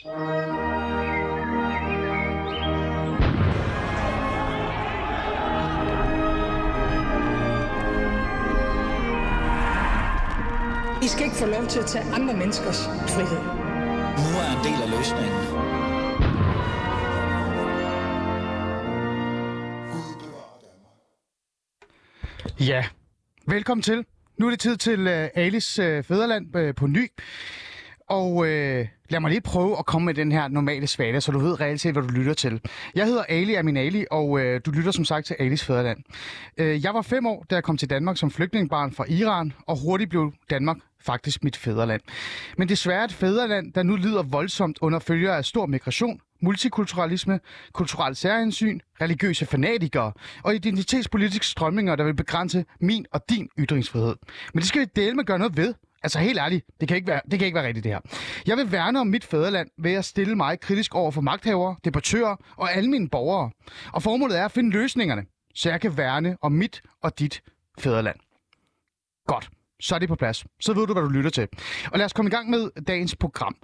I skal ikke få lov til at tage andre menneskers frihed. Nu er en del af løsningen. Ja, velkommen til. Nu er det tid til uh, Alice uh, Fæderland uh, på ny. Og øh, lad mig lige prøve at komme med den her normale svale, så du ved reelt set, hvad du lytter til. Jeg hedder Ali Aminali, og øh, du lytter som sagt til Alis Fæderland. Øh, jeg var fem år, da jeg kom til Danmark som flygtningebarn fra Iran, og hurtigt blev Danmark faktisk mit fædreland. Men desværre et fædreland, der nu lider voldsomt under følger af stor migration, multikulturalisme, kulturel særhensyn, religiøse fanatikere og identitetspolitiske strømninger, der vil begrænse min og din ytringsfrihed. Men det skal vi dele med gøre noget ved. Altså helt ærligt, det kan, ikke være, det kan ikke være rigtigt det her. Jeg vil værne om mit fædreland ved at stille mig kritisk over for magthavere, debattører og alle mine borgere. Og formålet er at finde løsningerne, så jeg kan værne om mit og dit fædreland. Godt så er det på plads. Så ved du, hvad du lytter til. Og lad os komme i gang med dagens program.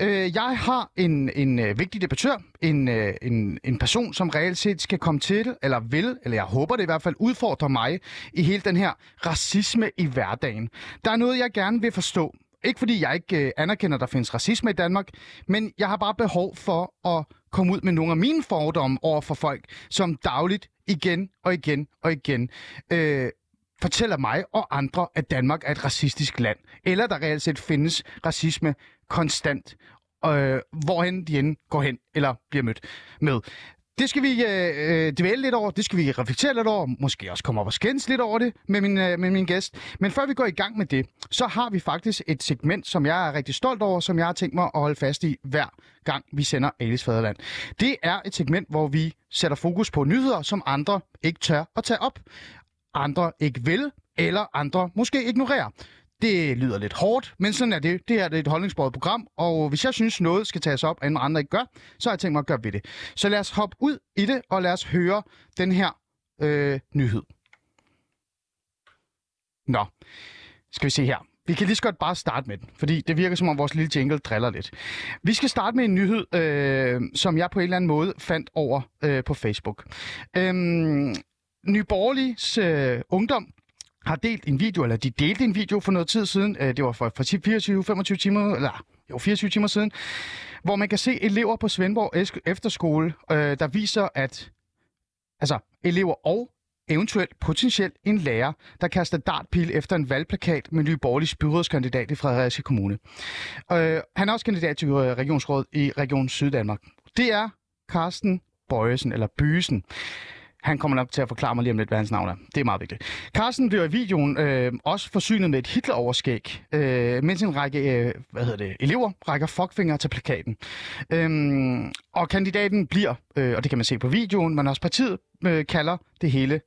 Øh, jeg har en, en øh, vigtig debattør, en, øh, en, en person, som reelt set skal komme til, eller vil, eller jeg håber det i hvert fald, udfordrer mig i hele den her racisme i hverdagen. Der er noget, jeg gerne vil forstå. Ikke fordi jeg ikke øh, anerkender, at der findes racisme i Danmark, men jeg har bare behov for at komme ud med nogle af mine fordomme over for folk, som dagligt igen og igen og igen øh, fortæller mig og andre, at Danmark er et racistisk land. Eller der reelt set findes racisme konstant, øh, hvorhen de end går hen eller bliver mødt med. Det skal vi øh, øh, dvæle lidt over, det skal vi reflektere lidt over, måske også komme op og skændes lidt over det med min, øh, med min gæst. Men før vi går i gang med det, så har vi faktisk et segment, som jeg er rigtig stolt over, som jeg har tænkt mig at holde fast i hver gang vi sender Alice Faderland. Det er et segment, hvor vi sætter fokus på nyheder, som andre ikke tør at tage op andre ikke vil, eller andre måske ignorerer. Det lyder lidt hårdt, men sådan er det. Det her er et holdningsbordet program, og hvis jeg synes, noget skal tages op, og andre ikke gør, så har jeg tænkt mig at gøre ved det. Så lad os hoppe ud i det, og lad os høre den her øh, nyhed. Nå, skal vi se her. Vi kan lige så godt bare starte med den, fordi det virker som om vores lille jingle driller lidt. Vi skal starte med en nyhed, øh, som jeg på en eller anden måde fandt over øh, på Facebook. Øhm, Øh, Nyborgerligs øh, ungdom har delt en video, eller de delte en video for noget tid siden, øh, det var for, for 24-25 timer, eller jo, 24 timer siden, hvor man kan se elever på Svendborg Efterskole, øh, der viser, at altså elever og eventuelt potentielt en lærer, der kaster dartpil efter en valgplakat med Nye Borgerligs byrådskandidat i Fredericia Kommune. Øh, han er også kandidat til øh, regionsrådet i Region Syddanmark. Det er Carsten Bøjesen, eller Bysen. Han kommer nok til at forklare mig lige om lidt, hvad hans navn er. Det er meget vigtigt. Carsten bliver i videoen øh, også forsynet med et Hitler-overskæg, øh, mens en række øh, hvad hedder det, elever rækker fuckfinger til plakaten. Øhm, og kandidaten bliver, øh, og det kan man se på videoen, men også partiet øh, kalder det hele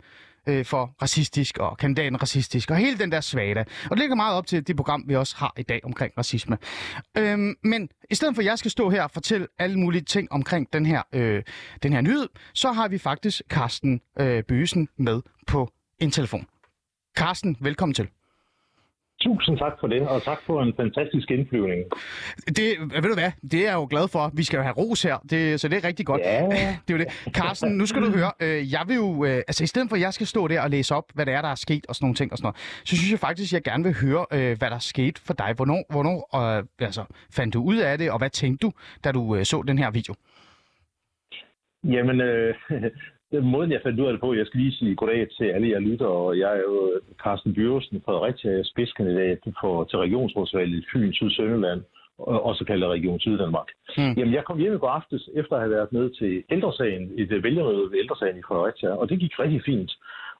øh, for racistisk, og kandidaten racistisk, og hele den der svada. Og det ligger meget op til det program, vi også har i dag omkring racisme. Øhm, men i stedet for, at jeg skal stå her og fortælle alle mulige ting omkring den her, øh, den her nyhed, så har vi faktisk Carsten øh, Bøsen med på en telefon. Carsten, velkommen til. Tusind tak for det, og tak for en fantastisk indflyvning. Det, ved du hvad, det er jeg jo glad for. Vi skal jo have ros her, det, så det er rigtig godt. Ja. det er jo det. Carsten, nu skal du høre, øh, jeg vil jo, øh, altså i stedet for at jeg skal stå der og læse op, hvad det er, der er sket og sådan nogle ting og sådan noget, så synes jeg faktisk, at jeg gerne vil høre, øh, hvad der er sket for dig. Hvornår, hvornår øh, altså, fandt du ud af det, og hvad tænkte du, da du øh, så den her video? Jamen, øh, den måde, jeg fandt ud af det på, jeg skal lige sige goddag til alle jer lytter, og jeg er jo Carsten Bjørsen, Fredericia, spidskandidat for, til regionsrådsvalget i Fyn, Syd Sønderland, også kaldet Region Syddanmark. Hmm. Jamen, jeg kom hjem i går aftes, efter at have været med til ældresagen, i det vælgermøde ved ældresagen i Fredericia, og det gik rigtig fint.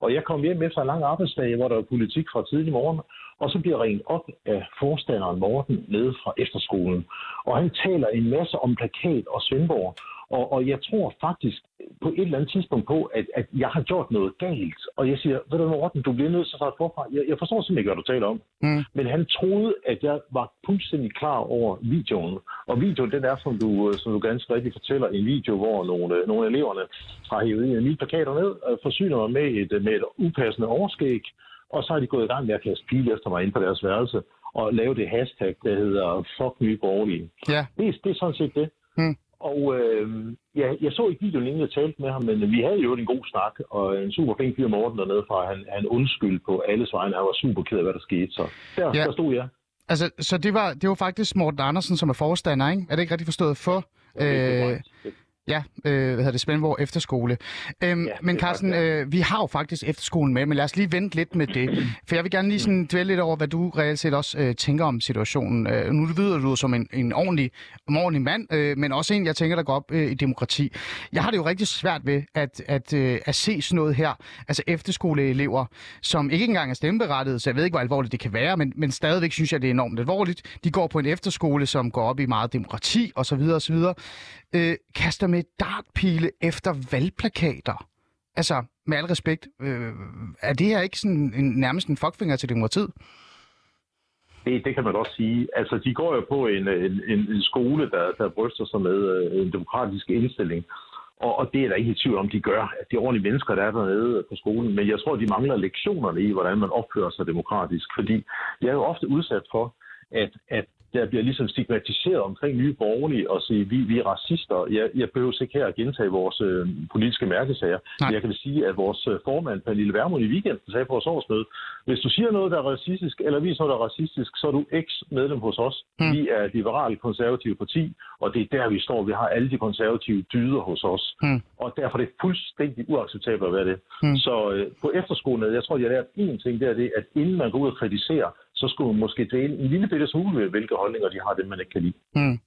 Og jeg kom hjem efter en lang arbejdsdag, hvor der var politik fra tidlig morgen, og så bliver ringet op af forstanderen Morten nede fra efterskolen. Og han taler en masse om plakat og Svendborg. Og, og jeg tror faktisk på et eller andet tidspunkt på, at, at jeg har gjort noget galt. Og jeg siger, ved du Morten, du bliver nødt til at starte forfra. Jeg, jeg forstår simpelthen ikke, hvad du taler om. Mm. Men han troede, at jeg var fuldstændig klar over videoen. Og videoen, den er, som du, som du ganske rigtigt fortæller, en video, hvor nogle, nogle af eleverne har hævet en plakater ned, og forsyner mig med et, med et upassende overskæg, og så har de gået i gang med at kaste pile efter mig ind på deres værelse. og lave det hashtag, der hedder fuck nye borgerlige. Ja. Det, er- det er sådan set det. Mm. Og øh, ja, jeg så ikke videoen, inden jeg talte med ham, men vi havde jo en god snak, og en super fin fyr Morten dernede fra, han, han undskyld på alles vegne. Han var super ked af, hvad der skete, så der, Ja. ja. der stod jeg. Altså, så det var, det var faktisk Morten Andersen, som er forstander, ikke? Er det ikke rigtigt forstået for? Det er Øh. Ja, øh, hvad hedder det, Spændborg Efterskole. Øhm, Ja, men Carsten, øh, vi har jo faktisk efterskolen med, men lad os lige vente lidt med det. For jeg vil gerne lige sådan dvæle lidt over, hvad du reelt set også øh, tænker om situationen. Øh, nu lyder du som en, en ordentlig, en ordentlig mand, øh, men også en, jeg tænker, der går op øh, i demokrati. Jeg har det jo rigtig svært ved at, at, øh, at se sådan noget her. Altså efterskoleelever, som ikke engang er stemmeberettigede, så jeg ved ikke, hvor alvorligt det kan være, men, men stadigvæk synes jeg, det er enormt alvorligt. De går på en efterskole, som går op i meget demokrati osv. osv. Øh, kaster med dartpile efter valgplakater. Altså, med al respekt, øh, er det her ikke sådan en, nærmest en fuckfinger til demokratiet? Det, det kan man godt sige. Altså, de går jo på en, en, en, en skole, der, der bryster sig med øh, en demokratisk indstilling. Og, og det er der ikke i tvivl om, de gør. De det er ordentlige mennesker, der er dernede på skolen. Men jeg tror, de mangler lektionerne i, hvordan man opfører sig demokratisk. Fordi jeg er jo ofte udsat for, at, at der bliver ligesom stigmatiseret omkring nye borgerlige og sige, vi, vi er racister. Jeg, jeg behøver ikke her at gentage vores øh, politiske mærkesager. Nej. Men jeg kan sige, at vores øh, formand, Pernille Vermund, i weekenden sagde på vores årsmøde, hvis du siger noget, der er racistisk, eller viser noget, der er racistisk, så er du eks-medlem hos os. Hmm. Mm. Vi er et liberalt konservativt parti, og det er der, vi står. Vi har alle de konservative dyder hos os. Hmm. Og derfor er det fuldstændig uacceptabelt at være det. Hmm. Så øh, på efterskolen, jeg tror, jeg har lært én ting, det er det, at inden man går ud og kritiserer, så skulle man måske dele en lille bitte smule med, hvilke holdninger de har, dem man ikke kan lide. Mm.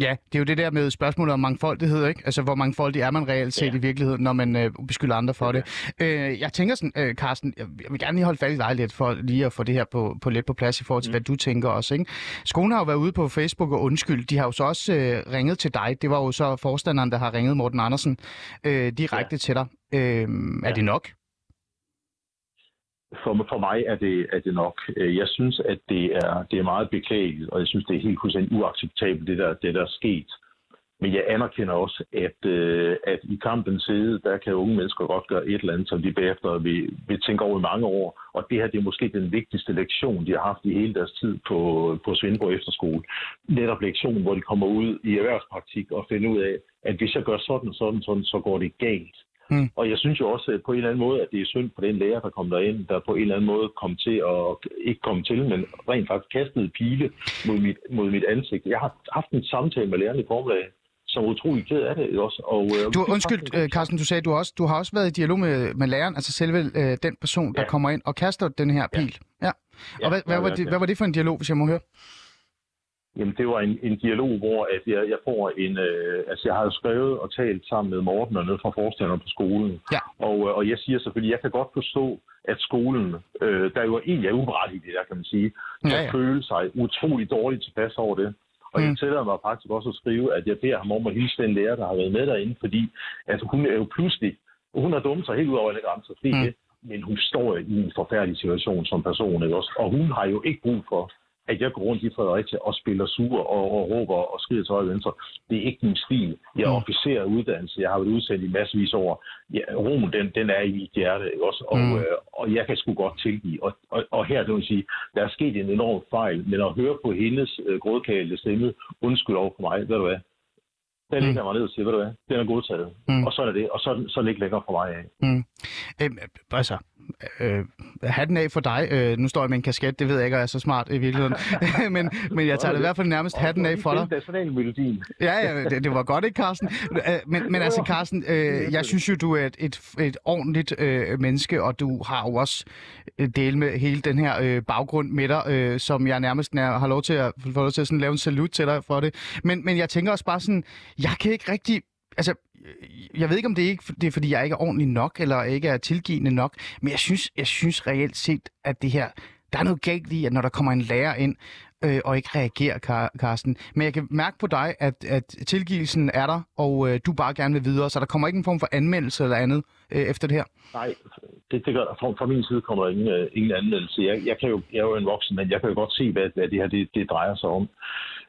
Ja, det er jo det der med spørgsmålet om mangfoldighed, ikke? Altså, hvor mangfoldig er man reelt set ja. Ja. i virkeligheden, når man øh, beskylder andre for det. Øh, jeg tænker sådan, øh, Carsten, jeg jeg vil gerne lige holde fat i dig lidt, for lige at få det her på, på lidt på plads i forhold til, mm. hvad du tænker også, ikke? Skolen har jo været ude på Facebook og undskyld. De har jo så også øh, ringet til dig. Det var jo så forstanderen, der har ringet Morten Andersen øh, direkte ja. til dig. Øh, er Ja. det nok? For, for mig er det, er det nok. Øh, jeg synes, at det er, det er meget beklageligt, og jeg synes, det er helt fuldstændig uacceptabelt, det der, det der er sket. Men jeg anerkender også, at, øh, at i kampens side, der kan unge mennesker godt gøre et eller andet, som de bagefter vil, vil tænke over i mange år. Og det her det er måske den vigtigste lektion, de har haft i hele deres tid på, på Svendborg Efterskole. Netop lektion, hvor de kommer ud i erhvervspraktik og finder ud af, at hvis jeg gør sådan og sådan, sådan så går det galt. Mm. Og jeg synes jo også at på en eller anden måde, at det er synd for den lærer, der kom derind, der på en eller anden måde kom til at, ikke komme til, men rent faktisk kastede pile mod mit, mod mit ansigt. Jeg har haft en samtale med læreren i formiddag, som var utrolig ked af det også. Og, øh, Du, faktisk undskyld, en- øh, Carsten, du sagde, du, også, du har også været i dialog med, med læreren, altså selve øh, den person, der Ja. kommer ind og kaster den her pil. Ja. ja. Og Ja, hvad, hvad, ja, var ja, det, hvad var det for en dialog, hvis jeg må høre? Jamen, det var en, en dialog, hvor at jeg, jeg får en... Øh, altså, jeg har skrevet og talt sammen med Morten og nede fra forstanderen på skolen. Ja. Og, øh, og jeg siger selvfølgelig, jeg kan godt forstå, at skolen, øh, der jo egentlig er uberettiget i det der, kan man sige, kan Ja, ja. føle sig utrolig dårligt tilpas over det. Og Mm. jeg tillader mig faktisk også at skrive, at jeg beder ham om at hilse den lærer, der har været med derinde, fordi at hun er jo pludselig, hun har dummet sig helt ud over alle grænser, er Mm. men hun står i en forfærdelig situation som person, ikke også? Og hun har jo ikke brug for, at jeg går rundt i Fredericia og spiller sur og, og råber og skriger til højre venstre. Det er ikke min stil. Jeg er Mm. officer af uddannelse. Jeg har været udsendt i massevis over. Ja, Romen, den, den er i mit hjerte, ikke også? Og, Mm. øh, og jeg kan sgu godt tilgive. Og, og, og her, det vil sige, der er sket en enorm fejl, men at høre på hendes øh, grådkagende stemme, undskyld over for mig, ved du hvad? Mm. ligger mig ned og siger, ved du hvad, den er godtaget. Mm. Og sådan er det, og sådan, sådan det ikke længere for mig af. Mm. Øhm, altså, øh, hatten af for dig. Øh, nu står jeg med en kasket, det ved jeg ikke, og jeg er så smart i virkeligheden. men, men jeg tager det i hvert fald nærmest hatten af for dig. Nationalmelodien. Ja, ja det, det var godt, ikke, Carsten? Øh, Men, men altså, Carsten, øh, jeg synes jo, du er et, et, et ordentligt øh, menneske, og du har jo også øh, del med hele den her øh, baggrund med dig, øh, som jeg nærmest nær, har lov til at, få lov til at sådan, lave en salut til dig for det. Men, men jeg tænker også bare sådan, jeg kan ikke rigtig... Altså, jeg ved ikke, om det er, ikke, det er, fordi jeg ikke er ordentlig nok, eller ikke er tilgivende nok, men jeg synes, jeg synes reelt set, at det her, der er noget galt i, at når der kommer en lærer ind, øh, og ikke reagerer, Kar- Carsten. Men jeg kan mærke på dig, at, at tilgivelsen er der, og øh, du bare gerne vil videre, så der kommer ikke en form for anmeldelse eller andet øh, efter det her. Nej, det, det gør, fra, fra min side kommer der ingen, øh, ingen anmeldelse. Jeg, jeg, kan jo, jeg er jo en voksen, men jeg kan jo godt se, hvad, hvad det her det, det drejer sig om.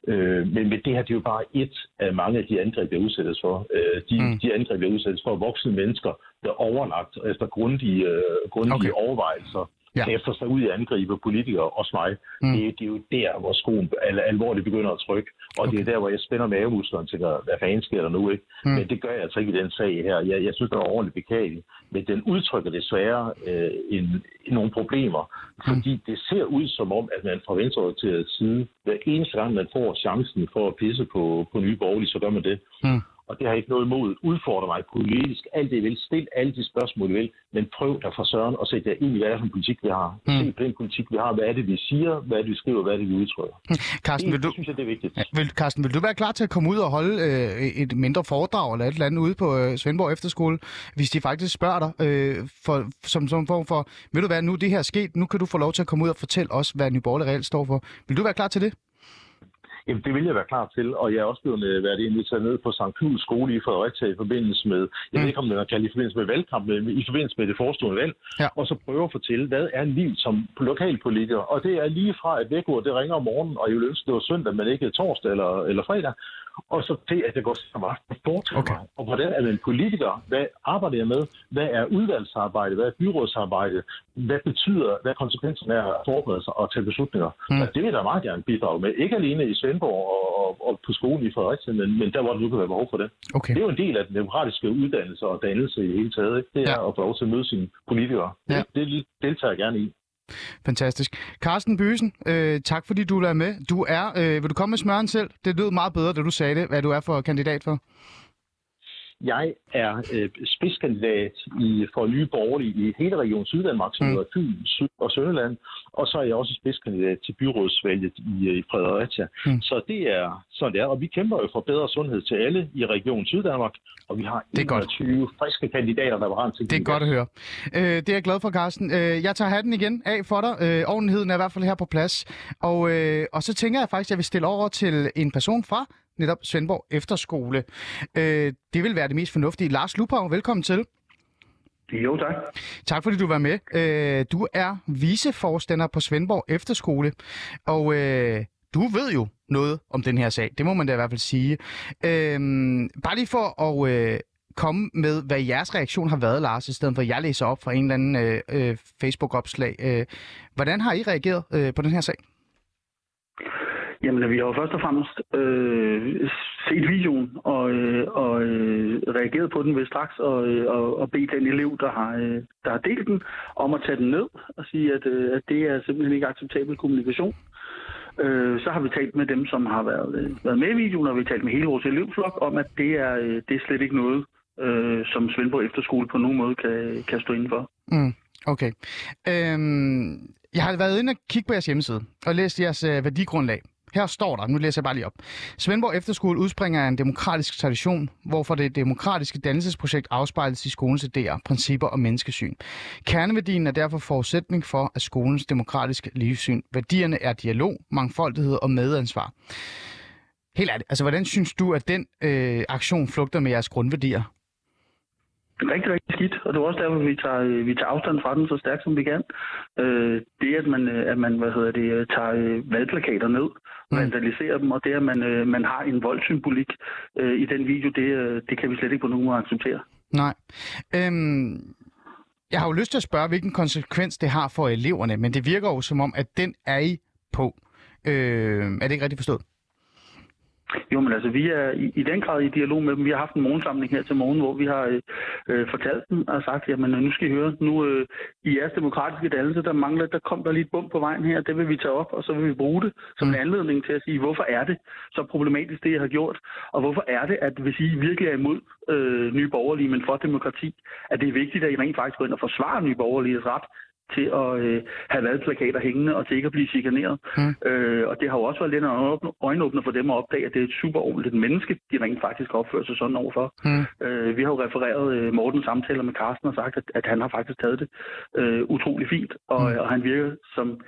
Øh, men, men det her det er jo bare et af mange af de angreb, jeg udsættes for. Øh, de, Mm. de angreb, jeg udsættes for, voksne mennesker, der er overlagt efter grundige, øh, grundige okay. overvejelser Ja. efter sig ud i angribe politikere, også mig. Mm. Mm. Det, det er jo der, hvor skoen al- alvorligt begynder at trykke. Og okay. det er der, hvor jeg spænder mavemusklerne til, hvad fanden sker der nu, ikke? Mm. Mm. Men det gør jeg altså ikke i den sag her. Jeg, jeg synes, det var ordentligt beklageligt. Men den udtrykker desværre øh, en, nogle problemer, fordi det ser ud som om, at man fra venstreorienteret side, hver eneste gang man får chancen for at pisse på, på nye borgerlige, så gør man det. Mm. Og det har jeg ikke noget imod. Udfordre mig politisk. Alt det vil. Stil alle de spørgsmål, I vil. Men prøv der for søren at sætte jer ind i, hvad det er for en politik, vi har. Mm. Se på den politik, vi har. Hvad er det, vi siger? Hvad er det, vi skriver? Hvad er det, vi udtrykker? Carsten, Det, vil du, synes jeg, det er vigtigt. Ja, vil, Carsten, vil du være klar til at komme ud og holde øh, et mindre foredrag eller et eller andet ude på øh, Svendborg Efterskole, hvis de faktisk spørger dig øh, for, som, som form for, vil du være nu det her er sket, nu kan du få lov til at komme ud og fortælle os, hvad Borgerlige reelt står for. Vil du være klar til det? Jamen, det vil jeg være klar til, og jeg er også blevet øh, været inviteret ned på St. Knuds skole i Fredericia i forbindelse med, jeg Mm. ved ikke om det er kaldt i forbindelse med valgkampen, men i forbindelse med det forestående valg, Ja. og så prøve at fortælle, hvad er liv som lokalpolitiker. Og det er lige fra, at vækord, det ringer om morgenen, og jeg ville ønske, det var søndag, men ikke torsdag eller, eller fredag, og så til, at det går som aften foretager Okay. Og hvordan er man politiker? Hvad arbejder jeg med? Hvad er udvalgsarbejde? Hvad er byrådsarbejde? Hvad betyder, hvad konsekvenserne er at forberede sig og tage beslutninger? Mm. Mm. Og det vil jeg da meget gerne bidrage med. Ikke alene i Svendborg og, og, på skolen i Fredericia, men, men der, hvor der nu kan være behov for det. Okay. Det er jo en del af den demokratiske uddannelse og dannelse i hele taget. Ikke? Det er Ja. at få lov til at møde sine politikere. Ja. Det, det deltager jeg gerne i. Fantastisk. Carsten Bøsen, øh, tak fordi du er med. Du er, øh, vil du komme med smøren selv? Det lød meget bedre, da du sagde det, hvad du er for kandidat for. Jeg er øh, spidskandidat i, for nye borgerlige i hele Region Syddanmark, som Mm. mm. er Fyn, Syd og Sønderland. Og så er jeg også spidskandidat til byrådsvalget i, øh, i Fredericia. Mm. Mm. Så det er sådan det er. Og vi kæmper jo for bedre sundhed til alle i Region Syddanmark. Og vi har Det er godt. 21 friske kandidater, der var til Det er godt at høre. Øh, det er jeg glad for, Carsten. Øh, jeg tager hatten igen af for dig. Øh, ordentligheden er i hvert fald her på plads. Og, øh, og så tænker jeg faktisk, at jeg vil stille over til en person fra netop Svendborg Efterskole. Øh, det vil være det mest fornuftige. Lars Lupau, velkommen til. Jo, tak. Tak fordi du var med. Øh, du er viceforstander på Svendborg Efterskole, og øh, du ved jo noget om den her sag. Det må man da i hvert fald sige. Øh, bare lige for at øh, komme med, hvad jeres reaktion har været, Lars, i stedet for at jeg læser op fra en eller anden øh, øh, Facebook-opslag. Øh, hvordan har I reageret øh, på den her sag? Jamen, vi har jo først og fremmest øh, set videoen og, øh, og øh, reageret på den ved straks og, øh, og, og bedt den elev, der har, øh, der har delt den, om at tage den ned og sige, at, øh, at det er simpelthen ikke acceptabel kommunikation. Øh, så har vi talt med dem, som har været, øh, været med i videoen, og vi har talt med hele vores elevflok om, at det er, øh, det er slet ikke noget, øh, som Svendborg Efterskole på nogen måde kan, kan stå indenfor. Mm, okay. Øhm, jeg har været inde og kigge på jeres hjemmeside og læst jeres øh, værdigrundlag. Her står der, nu læser jeg bare lige op. Svendborg Efterskole udspringer af en demokratisk tradition, hvorfor det demokratiske dannelsesprojekt afspejles i skolens idéer, principper og menneskesyn. Kerneværdien er derfor forudsætning for, at skolens demokratiske livssyn. Værdierne er dialog, mangfoldighed og medansvar. Helt ærligt, altså hvordan synes du, at den øh, aktion flugter med jeres grundværdier? Rigtig, rigtig skidt, og det er også derfor, vi tager, øh, vi tager afstand fra den så stærkt, som vi kan. Øh, det, at man, øh, at man hvad hedder det, øh, tager valgplakater ned, Mm. vandaliserer dem, og det, at man, man har en voldssymbolik øh, i den video, det, det kan vi slet ikke på nogen måde acceptere. Nej. Øhm, jeg har jo lyst til at spørge, hvilken konsekvens det har for eleverne, men det virker jo som om, at den er I på. Øh, er det ikke rigtigt forstået? Jo, men altså, vi er i, i den grad i dialog med dem. Vi har haft en morgensamling her til morgen, hvor vi har øh, øh, fortalt dem og sagt, jamen nu skal I høre, nu øh, i jeres demokratiske dannelse, der mangler, der kom der lige et bump på vejen her, det vil vi tage op, og så vil vi bruge det som en anledning til at sige, hvorfor er det så problematisk, det jeg har gjort, og hvorfor er det, at hvis I virkelig er imod øh, nye borgerlige, men for demokrati, at det er vigtigt, at I rent faktisk går ind og forsvarer nye borgerliges ret til at øh, have valgplakater hængende og til ikke at blive chikaneret. Mm. Øh, og det har jo også været lidt en øjenåbner for dem at opdage, at det er et super ordentligt menneske, de rent faktisk opfører sig sådan overfor. Mm. Øh, vi har jo refereret øh, Mortens samtaler med Carsten og sagt, at, at han har faktisk taget det øh, utrolig fint, og, mm. og han virker som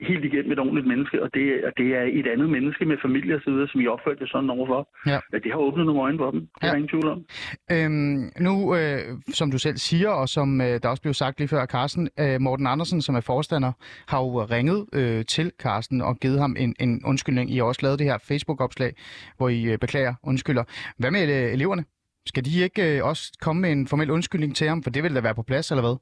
helt igennem et ordentligt menneske, og det, og det er et andet menneske med familie og så videre, som I opførte det sådan overfor. Ja. Ja, det har åbnet nogle øjne for dem, det er Ja. der ingen tvivl om. Øhm, nu, øh, som du selv siger, og som øh, der også blev sagt lige før af Carsten, øh, Morten Andersen, som er forstander, har jo ringet øh, til Carsten og givet ham en, en undskyldning. I har også lavet det her Facebook-opslag, hvor I øh, beklager undskylder. Hvad med øh, eleverne? Skal de ikke øh, også komme med en formel undskyldning til ham, for det vil da være på plads, eller hvad?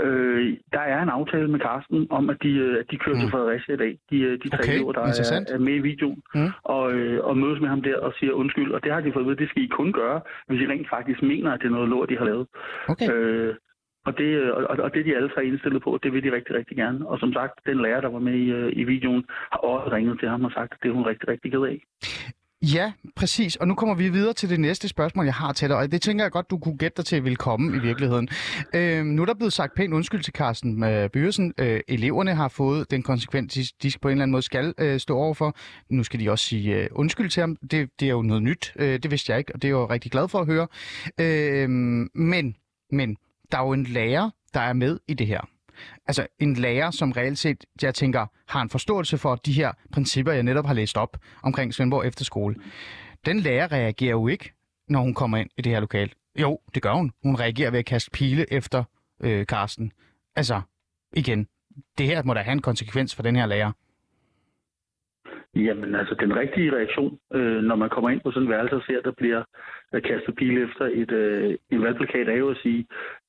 Øh, der er en aftale med Carsten om, at de, øh, at de kører mm. til Fredericia i dag. De, øh, de tre Okay, elever, der er, er med i videoen, Mm. og, øh, og mødes med ham der og siger undskyld. Og det har de fået at vide, det skal I kun gøre, hvis I rent faktisk mener, at det er noget lort, de har lavet. Okay. Øh, og det, og, og det er de alle tre indstillet på, det vil de rigtig, rigtig gerne. Og som sagt, den lærer, der var med i, i videoen, har også ringet til ham og sagt, at det er hun rigtig, rigtig ked af. Ja, præcis. Og nu kommer vi videre til det næste spørgsmål, jeg har til dig. Og det tænker jeg godt, du kunne gætte dig til, at ville komme i virkeligheden. Øh, nu er der blevet sagt pænt undskyld til Carsten øh, Byrsen. Øh, eleverne har fået den konsekvens, de, de på en eller anden måde skal øh, stå overfor. Nu skal de også sige øh, undskyld til ham. Det, det er jo noget nyt. Øh, det vidste jeg ikke, og det er jeg jo rigtig glad for at høre. Øh, men, men der er jo en lærer, der er med i det her. Altså en lærer, som reelt set, jeg tænker, har en forståelse for de her principper, jeg netop har læst op omkring Svendborg Efterskole. Den lærer reagerer jo ikke, når hun kommer ind i det her lokal. Jo, det gør hun. Hun reagerer ved at kaste pile efter øh, Karsten. Altså, igen, det her må da have en konsekvens for den her lærer. Jamen altså, den rigtige reaktion, øh, når man kommer ind på sådan en værelse og ser, at der bliver øh, kastet pile efter et, øh, en valgplakat, er jo at sige,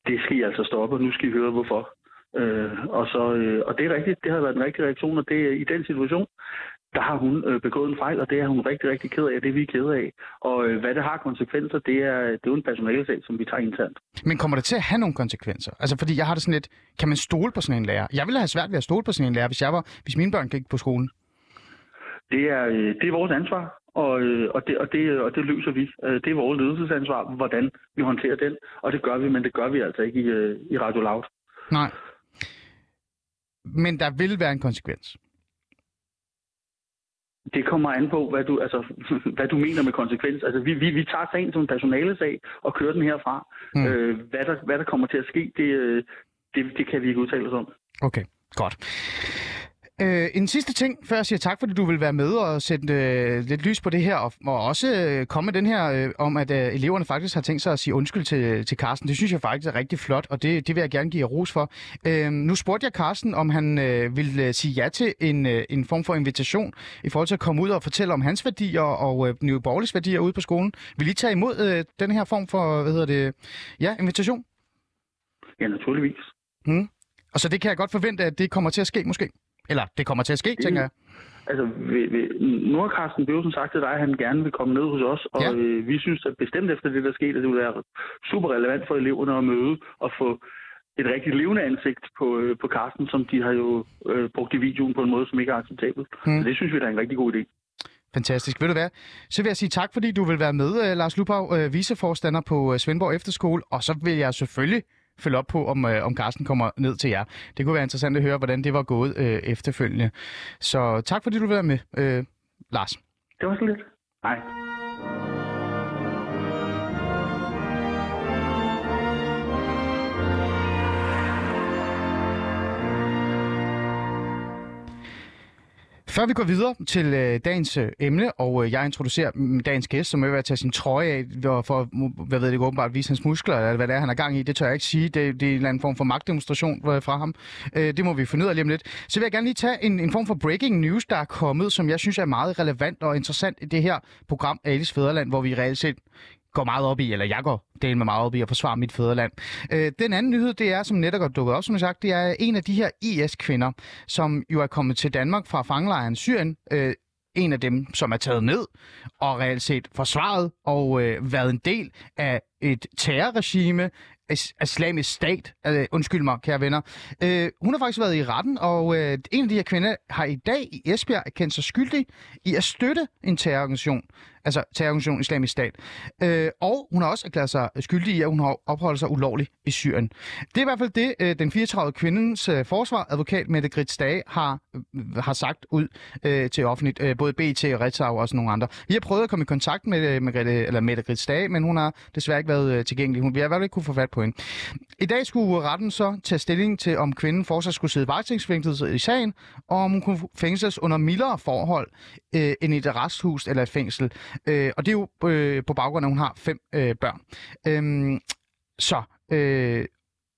det skal I altså stoppe, og nu skal I høre hvorfor. Øh, og, så, øh, og det er rigtigt, det har været den rigtige reaktion, og det er i den situation, der har hun øh, begået en fejl, og det er hun rigtig, rigtig ked af, det er vi ked af. Og øh, hvad det har konsekvenser, det er, det er jo en personalesag, som vi tager internt. Men kommer det til at have nogle konsekvenser? Altså, fordi jeg har det sådan lidt, kan man stole på sådan en lærer? Jeg ville have svært ved at stole på sådan en lærer, hvis, jeg var, hvis mine børn gik på skolen. Det er, øh, det er vores ansvar, og, øh, og, det, og, det, og det løser vi. Øh, Det er vores ledelsesansvar, hvordan vi håndterer den, og det gør vi, men det gør vi altså ikke i, øh, i Radio Loud. Nej. Men der vil være en konsekvens. Det kommer an på, hvad du, altså, hvad du mener med konsekvens. Altså, vi, vi, vi tager sagen som en personalesag og kører den herfra. Mm. Øh, hvad, der, hvad der kommer til at ske, det, øh, det, det kan vi ikke udtale os om. Okay, godt. Øh, en sidste ting, før jeg siger tak, fordi du vil være med og sætte øh, lidt lys på det her, og, og også øh, komme med den her øh, om, at øh, eleverne faktisk har tænkt sig at sige undskyld til, til Carsten. Det synes jeg faktisk er rigtig flot, og det, det vil jeg gerne give jer ros for. Øh, nu spurgte jeg Carsten, om han øh, ville øh, sige ja til en, øh, en form for invitation i forhold til at komme ud og fortælle om hans værdier og øh, Nye Borgerliges værdier ude på skolen. Vil I tage imod øh, den her form for, hvad hedder det, ja, invitation? Ja, naturligvis. Mm. Og så det kan jeg godt forvente, at det kommer til at ske måske. Eller det kommer til at ske, tænker jeg. Altså, vi, vi, nu har Carsten Bøvsen sagt til dig, at han gerne vil komme ned hos os, og Ja. øh, vi synes at bestemt efter det, der skete, at det vil være super relevant for eleverne at møde og få et rigtig levende ansigt på, øh, på Carsten, som de har jo øh, brugt i videoen på en måde, som ikke er acceptabel. Mm. Mm. Så det synes vi, der er en rigtig god idé. Fantastisk. Ved du hvad? Så vil jeg sige tak, fordi du vil være med, øh, Lars Lupau, øh, viceforstander på øh, Svendborg Efterskole. Og så vil jeg selvfølgelig følge op på, om, øh, om Carsten kommer ned til jer. Det kunne være interessant at høre, hvordan det var gået øh, efterfølgende. Så tak, fordi du var med, øh, Lars. Det var så lidt. Hej. Før vi går videre til øh, dagens øh, emne, og øh, jeg introducerer øh, dagens gæst, som er ved at tage sin trøje af, for, for hvad ved det, åbenbart vise hans muskler, eller hvad det er, han er gang i, det tør jeg ikke sige. Det, det er en eller anden form for magtdemonstration øh, fra ham. Øh, det må vi finde ud af lige om lidt. Så vil jeg gerne lige tage en, en form for breaking news, der er kommet, som jeg synes er meget relevant og interessant i det her program Alice Fæderland, hvor vi reelt set går meget op i, eller jeg går del med meget op i at forsvare mit fædreland. Øh, den anden nyhed, det er, som netop er dukket op, som jeg sagt, det er en af de her IS-kvinder, som jo er kommet til Danmark fra fangelejren Syrien. Øh, en af dem, som er taget ned og reelt set forsvaret og øh, været en del af et terrorregime, is- islamisk stat, øh, undskyld mig, kære venner. Øh, hun har faktisk været i retten, og øh, en af de her kvinder har i dag i Esbjerg erkendt sig skyldig i at støtte en terrororganisation, altså terrororganisationen Islamisk Stat. Øh, og hun har også erklæret sig skyldig i, at hun har opholdt sig ulovligt i Syrien. Det er i hvert fald det, øh, den 34 kvindens øh, forsvar, advokat Mette Grits Dage, har, øh, har sagt ud øh, til offentligt, øh, både BT og Ritzau og også nogle andre. Vi har prøvet at komme i kontakt med, øh, med eller Mette Grits Dage, men hun har desværre ikke været øh, tilgængelig. Hun, vi har i hvert fald ikke kunne få fat på hende. I dag skulle retten så tage stilling til, om kvinden fortsat skulle sidde varetægtsfængslet i sagen, og om hun kunne fængsles under mildere forhold øh, end i et resthus eller et fængsel. Øh, og det er jo øh, på baggrund af, at hun har fem øh, børn. Øh, så, øh,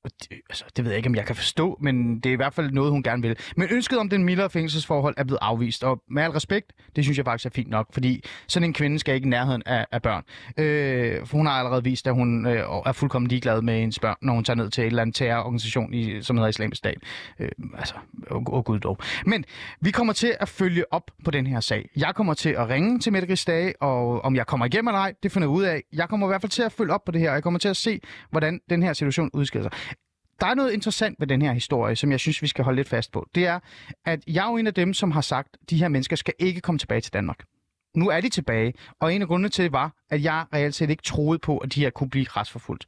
det, altså, det ved jeg ikke, om jeg kan forstå, men det er i hvert fald noget, hun gerne vil. Men ønsket om den mildere fængselsforhold er blevet afvist, og med al respekt, det synes jeg faktisk er fint nok, fordi sådan en kvinde skal ikke i nærheden af, af børn. Øh, for hun har allerede vist, at hun øh, er fuldkommen ligeglad med hendes børn, når hun tager ned til en eller anden terrororganisation, i, som hedder Islamisk Stat. Øh, altså, åh oh, gud dog. Men vi kommer til at følge op på den her sag. Jeg kommer til at ringe til Mette Grisdage, og om jeg kommer igennem eller ej, det finder jeg ud af. Jeg kommer i hvert fald til at følge op på det her, og jeg kommer til at se, hvordan den her situation udskiller sig der er noget interessant ved den her historie, som jeg synes, vi skal holde lidt fast på. Det er, at jeg er jo en af dem, som har sagt, at de her mennesker skal ikke komme tilbage til Danmark. Nu er de tilbage, og en af grundene til det var, at jeg reelt set ikke troede på, at de her kunne blive retsforfulgt.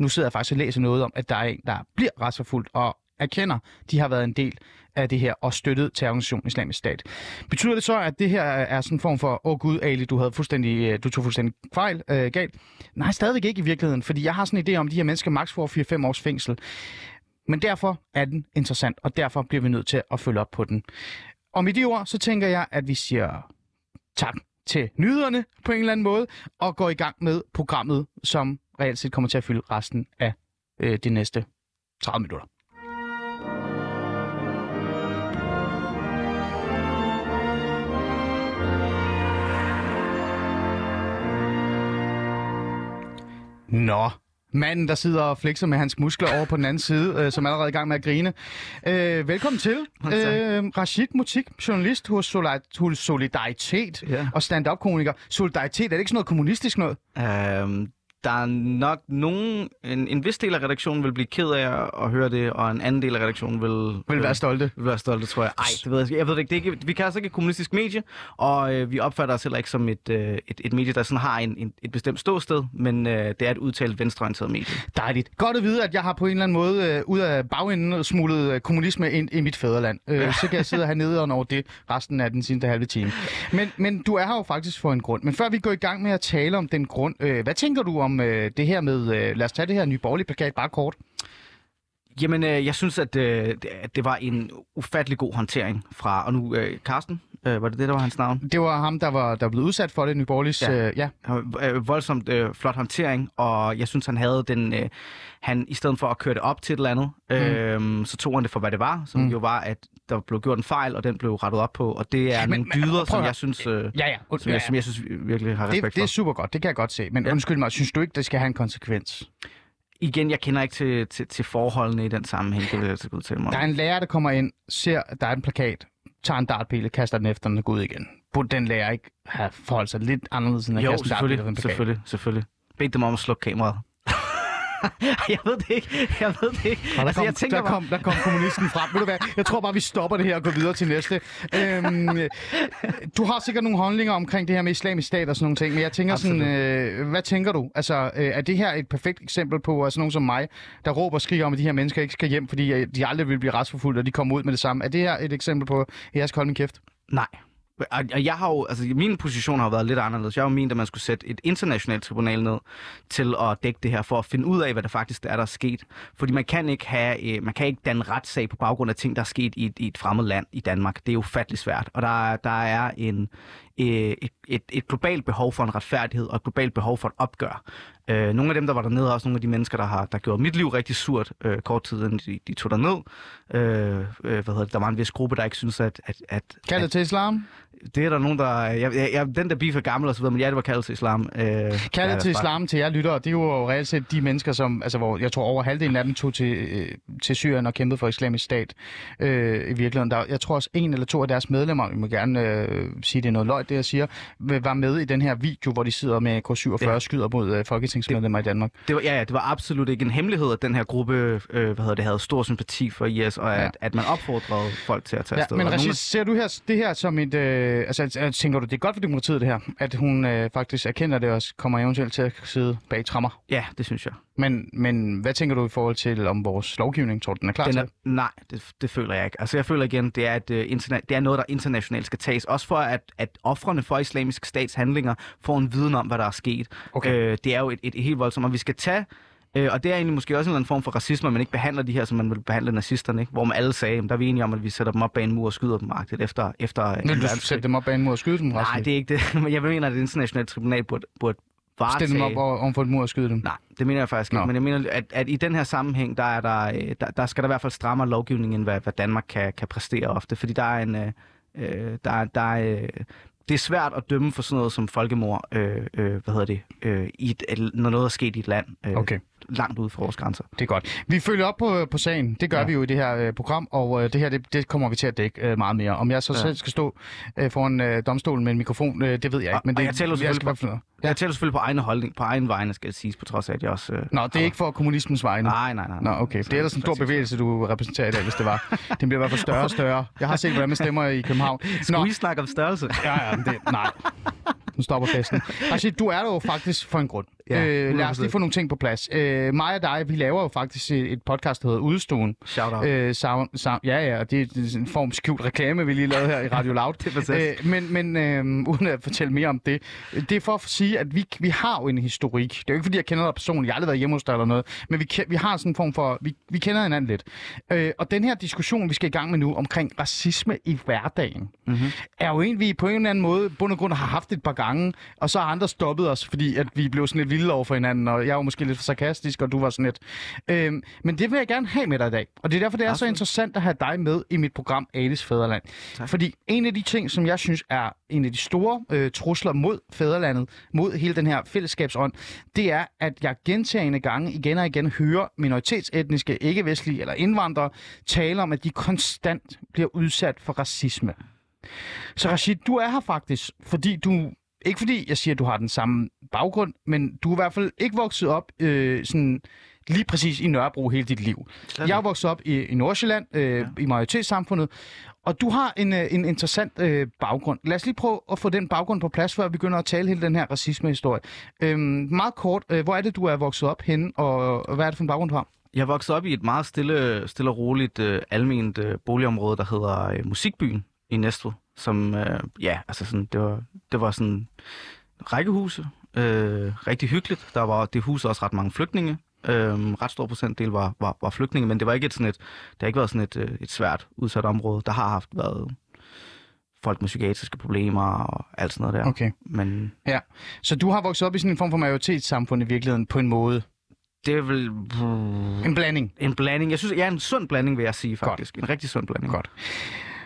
Nu sidder jeg faktisk og læser noget om, at der er en, der bliver retsforfulgt, og erkender, de har været en del af det her og støttet terrororganisationen Islamisk Stat. Betyder det så, at det her er sådan en form for, åh oh, gud, Ali, du, havde fuldstændig, øh, du tog fuldstændig fejl, øh, galt? Nej, stadigvæk ikke i virkeligheden, fordi jeg har sådan en idé om, at de her mennesker maks får 4-5 års fængsel. Men derfor er den interessant, og derfor bliver vi nødt til at følge op på den. Og med de ord, så tænker jeg, at vi siger tak til nyderne på en eller anden måde, og går i gang med programmet, som reelt set kommer til at fylde resten af øh, de næste 30 minutter. Nå, manden, der sidder og flexer med hans muskler over på den anden side, øh, som er allerede i gang med at grine. Øh, velkommen til, øh, Rashid Mutik, journalist hos, Solid- Solidaritet Ja. og stand-up-komiker. Solidaritet, er det ikke sådan noget kommunistisk noget? Øhm, der er nok nogen, en, en vis del af redaktionen vil blive ked af at, at høre det, og en anden del af redaktionen vil, Vil være stolte. vil være stolte, tror jeg. Ej, det ved jeg, ikke. jeg ved det ikke. Det er ikke vi kan altså ikke et kommunistisk medie, og øh, vi opfatter os heller ikke som et, øh, et, et medie, der sådan har en, en, et bestemt ståsted, men øh, det er et udtalt venstreorienteret medie. Dejligt. Godt at vide, at jeg har på en eller anden måde øh, ud af bagenden smuglet øh, kommunisme ind i mit fædreland. Øh, så kan jeg sidde hernede og over det resten af den sidste halve time. Men, men du er her jo faktisk for en grund. Men før vi går i gang med at tale om den grund, øh, hvad tænker du om øh, det her med, øh, lad os tage det her nye borgerlige plakat bare kort. Jamen, øh, jeg synes, at, øh, det- at det var en ufattelig god håndtering fra, og nu øh, Carsten, øh, var det det, der var hans navn? Det var ham, der var der blev udsat for det, Nye Borgerliges... Ja. Øh, ja. Øh, voldsomt øh, flot håndtering, og jeg synes, han havde den... Øh, han, I stedet for at køre det op til et eller andet, øh, så tog han det for, hvad det var, som Mm. jo var, at der blev gjort en fejl, og den blev rettet op på, og det er Men- nogle dyder, som jeg synes... Øh, Ja, ja. Som, ja, jeg, som jeg synes vi virkelig har respekt det, det er for. super godt, det kan jeg godt se. Men Ja. undskyld mig, synes du ikke, det skal have en konsekvens? Igen, jeg kender ikke til, til, til forholdene i den sammenhæng, det vil jeg altså udtale mig. Der er en lærer, der kommer ind, ser, at der er en plakat, tager en dartpille, kaster den efter den og går ud igen. Burde den lærer ikke have forholdt sig lidt anderledes, end at Jo, kaste en dartpille selvfølgelig, selvfølgelig, selvfølgelig. Bed dem om at slukke kameraet. jeg ved det ikke. Jeg ved det ikke. Og der, kom, jeg tænker der, bare- kom, der kom kommunisten frem. Ved du hvad? Jeg tror bare, vi stopper det her og går videre til næste. Øhm, du har sikkert nogle holdninger omkring det her med islamisk stat og sådan nogle ting, men jeg tænker sådan, øh, hvad tænker du? Altså, øh, er det her et perfekt eksempel på altså nogen som mig, der råber og skriger om, at de her mennesker ikke skal hjem, fordi øh, de aldrig vil blive retsforfulgt, og de kommer ud med det samme? Er det her et eksempel på, at jeg skal holde min kæft? Nej. Og jeg har jo, altså min position har jo været lidt anderledes. Jeg har jo ment, at man skulle sætte et internationalt tribunal ned til at dække det her, for at finde ud af, hvad der faktisk er, der er sket. Fordi man kan ikke have, øh, man kan ikke danne retssag på baggrund af ting, der er sket i et, i et fremmed land i Danmark. Det er ufattelig svært. Og der, er- der er en, øh, et, et, et globalt behov for en retfærdighed og et globalt behov for et opgør. Øh, nogle af dem, der var dernede, er også nogle af de mennesker, der har der gjort mit liv rigtig surt øh, kort tid, inden de, de tog derned. Øh, øh, hvad hedder det? Der var en vis gruppe, der ikke synes, at, at, at, Kaldet til islam? Det er der nogen, der... Jeg, jeg, jeg, den der beef er gammel og så videre, men ja, det var kaldet til islam. Øh, Kaldet ja, til islam til jer lyttere, det er jo reelt set de mennesker, som, altså hvor jeg tror over halvdelen af dem tog til, øh, til Syrien og kæmpede for islamisk stat øh, i virkeligheden. Der, jeg tror også en eller to af deres medlemmer, vi må gerne øh, sige, det er noget løjt, det jeg siger, var med i den her video, hvor de sidder med K47 ja. Skyder mod øh, folketingsmedlemmer i Danmark. Det var, ja, ja, det var absolut ikke en hemmelighed, at den her gruppe øh, hvad hedder det, havde stor sympati for IS, og at, Ja. at man opfordrede folk til at tage Ja, afsted. men Rashid, ser du her, det her som et... Øh, altså, altså, tænker du, det er godt for demokratiet det her, at hun øh, faktisk erkender det og kommer eventuelt til at sidde bag trammer? Ja, det synes jeg. Men, men hvad tænker du i forhold til om vores lovgivning? Tror du, den er klar Den til er, nej, det, det føler jeg ikke. Altså jeg føler igen, det er, et, uh, interna- det er noget, der internationalt skal tages. Også for, at, at offrene for islamisk stats handlinger får en viden om, hvad der er sket. Okay. Øh, det er jo et, et, et helt voldsomt, og vi skal tage... Øh, og det er egentlig måske også en eller anden form for racisme, at man ikke behandler de her, som man vil behandle nazisterne, ikke? hvor man alle sagde, "Jamen, der er vi enige om, at vi sætter dem op bag en mur og skyder dem agtigt efter, efter Vil du verdenskrig." sætte dem op bag en mod og skyde dem? Nej, det er ikke det. Men jeg mener, at det internationale tribunal burde, burde varetage... Stille dem op og, om for et mur og skyde dem? Nej, det mener jeg faktisk ikke. Men jeg mener, at, at i den her sammenhæng, der, er der, øh, der, der skal der i hvert fald strammere lovgivning, end hvad, hvad Danmark kan, kan præstere ofte. Fordi der er en... Øh, øh, der, er- der er, øh, det er svært at dømme for sådan noget som folkemord, øh, øh, hvad hedder det, øh, i et, når noget er sket i et land øh, Okay. Langt ude for vores grænser. Det er godt. Vi følger op på, på sagen. Det gør ja. Vi jo i det her øh, program, og øh, det her det, det kommer vi til at dække øh, meget mere. Om jeg så ja. Selv skal stå øh, foran øh, domstolen med en mikrofon, øh, det ved jeg ikke. Men Og det, jeg jeg selvfølgelig skal ud af. Ja. Jeg selvfølgelig på egen holdning, på egen vegne, skal det siges, på trods af, at jeg også... Øh, Nå, det er ikke for kommunismens vegne. Nej, nej, nej. Nå, okay. Det er ellers en stor bevægelse, du repræsenterer i dag, hvis det var. Den bliver i hvert fald større og større. Jeg har set, hvordan man stemmer i København. Nå, Skulle I snakke om størrelse? ja, ja, men det, nej. Nu stopper festen. Rashid, du er der jo faktisk for en grund. Ja, øh, lad os 100%. lige få nogle ting på plads. Øh, mig og dig, vi laver jo faktisk et et podcast, der hedder Udstuen. Shout out. Øh, sound, sound, ja, ja, og det er det er en form skjult reklame, vi lige lavede her i Radio Loud. Det er øh, men men øh, uden at fortælle mere om det, det er for at sige, at vi, vi har jo en historik. Det er jo ikke, fordi jeg kender dig personligt, jeg har aldrig været hjemme hos dig eller noget, men vi, vi har sådan en form for, vi, vi kender hinanden lidt. Øh, og den her diskussion, vi skal i gang med nu, omkring racisme i hverdagen, mm-hmm. er jo en, vi på en eller anden måde, bund og grund har haft et par gange, og så har andre stoppet os, fordi at vi blev sådan lidt vilde over for hinanden, og jeg var måske lidt for sarkastisk, og du var sådan lidt. Øhm, men det vil jeg gerne have med dig i dag, og det er derfor, det er så Absolut. interessant at have dig med i mit program Alice Fæderland. Tak. Fordi en af de ting, som jeg synes er en af de store øh, trusler mod fædrelandet, mod hele den her fællesskabsånd, det er, at jeg gentagende gange igen og igen hører minoritetsetniske, ikke-vestlige eller indvandrere tale om, at de konstant bliver udsat for racisme. Så Rashid, du er her faktisk, fordi du... Ikke fordi jeg siger, at du har den samme baggrund, men du er i hvert fald ikke vokset op øh, sådan lige præcis i Nørrebro hele dit liv. Jeg er vokset op i, i Nordsjælland, øh, ja. i majoritetssamfundet, og du har en, øh, en interessant øh, baggrund. Lad os lige prøve at få den baggrund på plads, før vi begynder at tale hele den her racisme-historie. Øhm, meget kort, øh, hvor er det, du er vokset op henne, og, og hvad er det for en baggrund, du har? Jeg voksede op i et meget stille, stille og roligt øh, alment øh, boligområde, der hedder øh, Musikbyen i Næstved. Som, øh, ja, altså sådan, det var, det var sådan rækkehuse. Øh, rigtig hyggeligt. Der var det hus også ret mange flygtninge. Øh, ret stor procentdel var, var, var flygtninge, men det var ikke et sådan et, det har ikke været sådan et, øh, et svært udsat område. Der har haft været folk med psykiatriske problemer og alt sådan noget der. Okay. Men Ja. Så du har vokset op i sådan en form for majoritetssamfund i virkeligheden, på en måde. det er vel En blanding. en blanding. Jeg synes, ja, en sund blanding, vil jeg sige faktisk. En rigtig sund blanding. Godt.